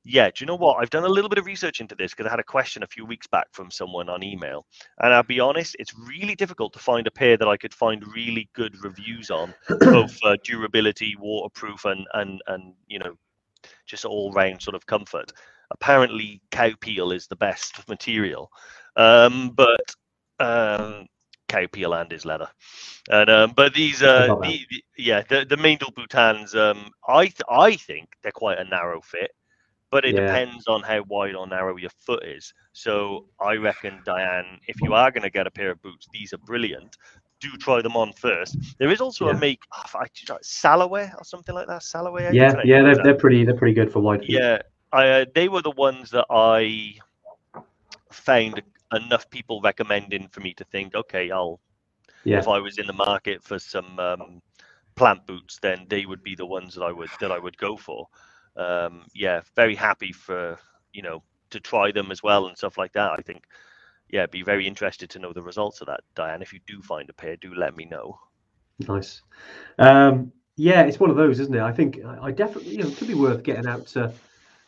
yeah, do you know what? I've done a little bit of research into this because I had a question a few weeks back from someone on email, and I'll be honest, it's really difficult to find a pair that I could find really good reviews on, both uh, durability, waterproof, and and and you know just all round sort of comfort. Apparently, cow peel is the best [laughs] material, um, but um, cow peel and is leather. And um, but these, uh, the, the- yeah, the the Meindl Bhutans, um, I th- I think they're quite a narrow fit, but it Yeah. depends on how wide or narrow your foot is. So I reckon, Diane, if you are going to get a pair of boots, these are brilliant. Do try them on first. There is also Yeah. a make, oh, I, Salaway or something like that. Salaway. how do you Yeah, yeah, they're, they're pretty they're pretty good for wide feet. Yeah, I, uh, they were the ones that I found enough people recommending for me to think, okay, I'll. Yeah. If I was in the market for some um, plant boots, then they would be the ones that I would that I would go for. Um, yeah, very happy for you know to try them as well and stuff like that. I think, yeah, be very interested to know the results of that, Diane. If you do find a pair, do let me know. Nice. Um, yeah, it's one of those, isn't it? I think I, I definitely, you know, it could be worth getting out to a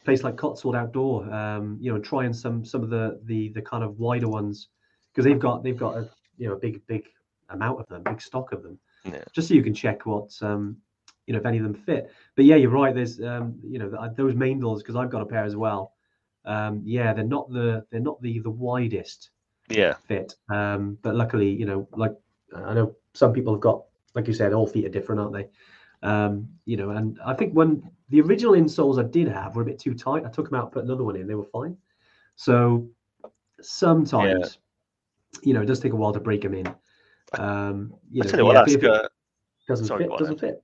place like Cotswold Outdoor, um, you know, and trying some some of the the the kind of wider ones because they've got they've got a you know a big big amount of them, big stock of them, Yeah. just so you can check what um, you know if any of them fit. But yeah, you're right. There's um, you know those Meindls because I've got a pair as well. Um, yeah, they're not the they're not the the widest Yeah, fit. Um, but luckily, you know, like I know some people have got, like you said, all feet are different, aren't they? Um, you know, and I think when the original insoles I did have were a bit too tight, I took them out, put another one in, they were fine. So sometimes, you know, it does take a while to break them in. Um, you I know, tell you what, yeah, ask if it uh, doesn't sorry, fit, doesn't fit.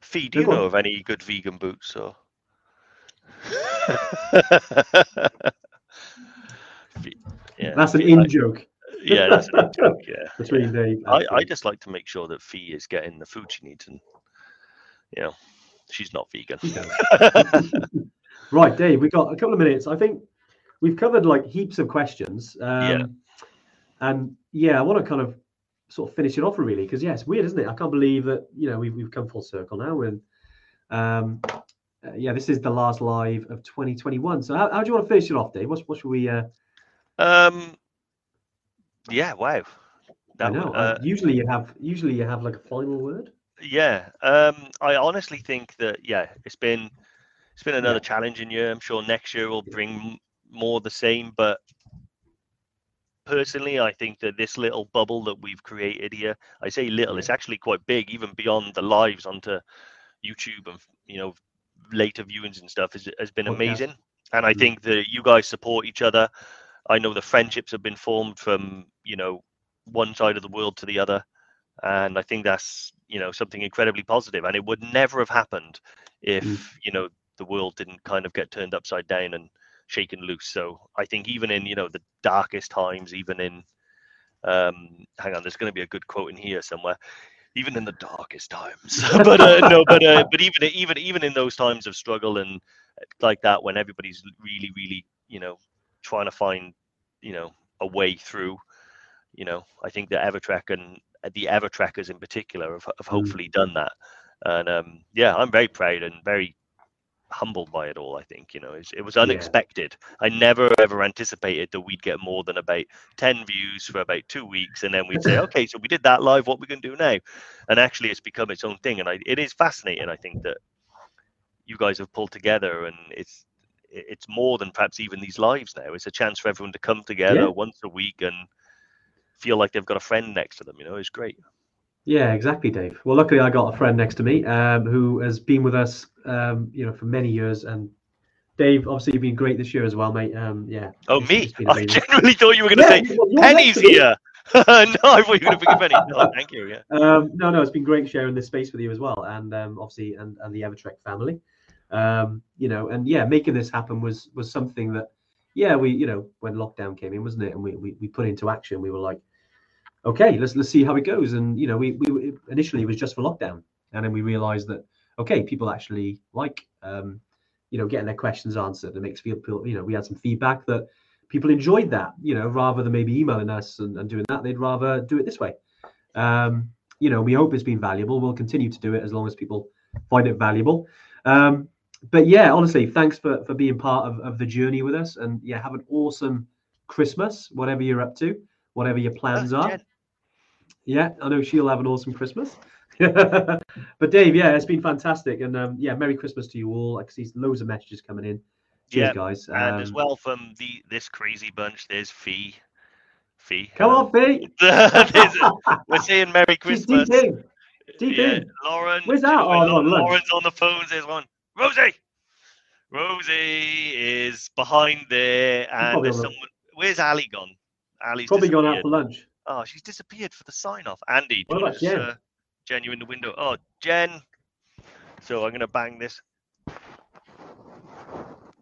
Fee, do you know of any good vegan boots or? [laughs] Yeah, That's an in joke. yeah, that's an in joke. [laughs] Yeah, between yeah. Dave. I, I just like to make sure that Fee is getting the food she needs, and you know, she's not vegan. [laughs] Right, Dave, we've got a couple of minutes. I think we've covered like heaps of questions. Um, Yeah. And yeah, I want to kind of sort of finish it off really because yeah, it's weird, isn't it? I can't believe that you know we've we've come full circle now, and um, uh, yeah, this is the last live of 2021. So how, how do you want to finish it off, Dave? What what should we? Uh, um, yeah, wow. I know. would, uh, usually you have usually you have like a final word. Yeah, um, I honestly think that yeah, it's been it's been another Yeah. challenging year. I'm sure next year will bring more the same, but personally, I think that this little bubble that we've created here, I say little, it's actually quite big, even beyond the lives onto YouTube and you know later viewings and stuff, has has been Podcast. amazing. And I Mm. think that you guys support each other. I know the friendships have been formed from you know one side of the world to the other, and I think that's you know something incredibly positive. And it would never have happened if Mm. you know the world didn't kind of get turned upside down and shaken loose. So I think even in you know the darkest times, even in um, hang on, there's going to be a good quote in here somewhere. Even in the darkest times, [laughs] but uh, no, but uh, but even even even in those times of struggle and uh, like that, when everybody's really really you know trying to find you know a way through, you know, I think the Evertrek and the Evertrekkers in particular have, have Mm. hopefully done that, and um, yeah, I'm very proud and very humbled by it all. I think you know it was Yeah. unexpected. I never ever anticipated that we'd get more than about ten views for about two weeks, and then we'd say, [laughs] okay, so we did that live. What we can do now? And actually, it's become its own thing, and I, it is fascinating. I think that you guys have pulled together, and it's it's more than perhaps even these lives now. It's a chance for everyone to come together Yeah. once a week and feel like they've got a friend next to them. You know, it's great. Yeah, exactly, Dave. Well, luckily I got a friend next to me um, who has been with us, um, you know, for many years. And Dave, obviously, you've been great this year as well, mate. Um, yeah. Oh, it's- me? it's I genuinely thought you were going to Yeah, say well, Penny's to here. [laughs] no, I thought you were going to pick a penny. No, [laughs] thank you. Yeah. Um, no, no, it's been great sharing this space with you as well, and um, obviously, and, and the Evertrek family. Um, you know, and yeah, making this happen was was something that, yeah, we, you know, when lockdown came in, wasn't it? And we we, we put into action. We were like, okay, let's let's see how it goes. And you know, we we initially it was just for lockdown, and then we realized that okay, people actually like, um, you know, getting their questions answered. It makes people feel you know, we had some feedback that people enjoyed that. You know, rather than maybe emailing us and, and doing that, they'd rather do it this way. Um, you know, we hope it's been valuable. We'll continue to do it as long as people find it valuable. Um, but yeah, honestly, thanks for for being part of, of the journey with us. And yeah, have an awesome Christmas, whatever you're up to, whatever your plans Uh, are. Jen, Yeah, I know she'll have an awesome Christmas. [laughs] but Dave, yeah, it's been fantastic. And um, yeah, Merry Christmas to you all. I can see loads of messages coming in. Cheers, Yeah, guys. and as Um, well from the this crazy bunch, there's Fee. Fee. Come um, on, Fee. [laughs] we're saying Merry Christmas. deep in. Deep Yeah, in. Lauren. Where's that? Oh, what? no, lunch. Lauren's on the phones. There's one. Rosie. Rosie is behind there, and there's someone. Where's Ali gone? Ali's Probably gone out for lunch. Oh, she's disappeared for the sign off. Andy, What about Jen? uh, Jen, you in the window? Oh, Jen. So I'm going to bang this.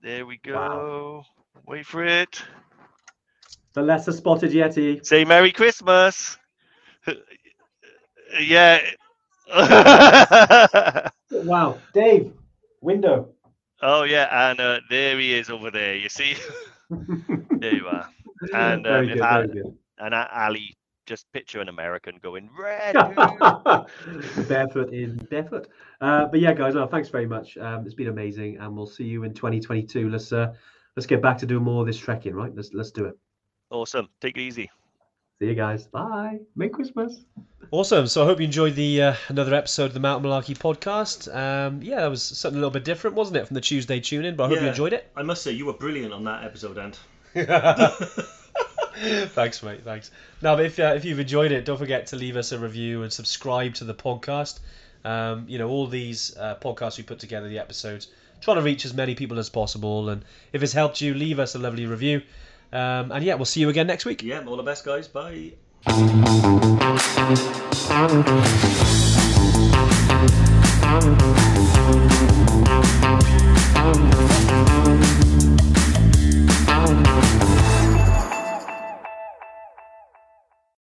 There we go. Wow. Wait for it. The lesser spotted Yeti. Say Merry Christmas. [laughs] yeah. [laughs] Wow, Dave, window. oh, yeah. And uh, there he is over there. You see? [laughs] there you are. And, um, good, And uh, Ali, just picture an American going red. [laughs] barefoot in barefoot. Uh, but yeah, guys, well, thanks very much. Um, it's been amazing, and we'll see you in 2022. Let's uh, let's get back to doing more of this trekking, right? Let's let's do it. awesome. Take it easy. See you guys. Bye. Merry Christmas. Awesome. So I hope you enjoyed the uh, another episode of the Mountain Malarkey podcast. Um, yeah, that was something a little bit different, wasn't it, from the Tuesday tune in? But I hope you enjoyed it. I must say, you were brilliant on that episode, Ant. [laughs] [laughs] [laughs] thanks, mate. Thanks. Now, if uh, if you've enjoyed it, don't forget to leave us a review and subscribe to the podcast. Um, you know, all these uh, podcasts we put together, the episodes, trying to reach as many people as possible. And if it's helped you, leave us a lovely review. Um, and yeah, we'll see you again next week. Yeah, all the best, guys. Bye.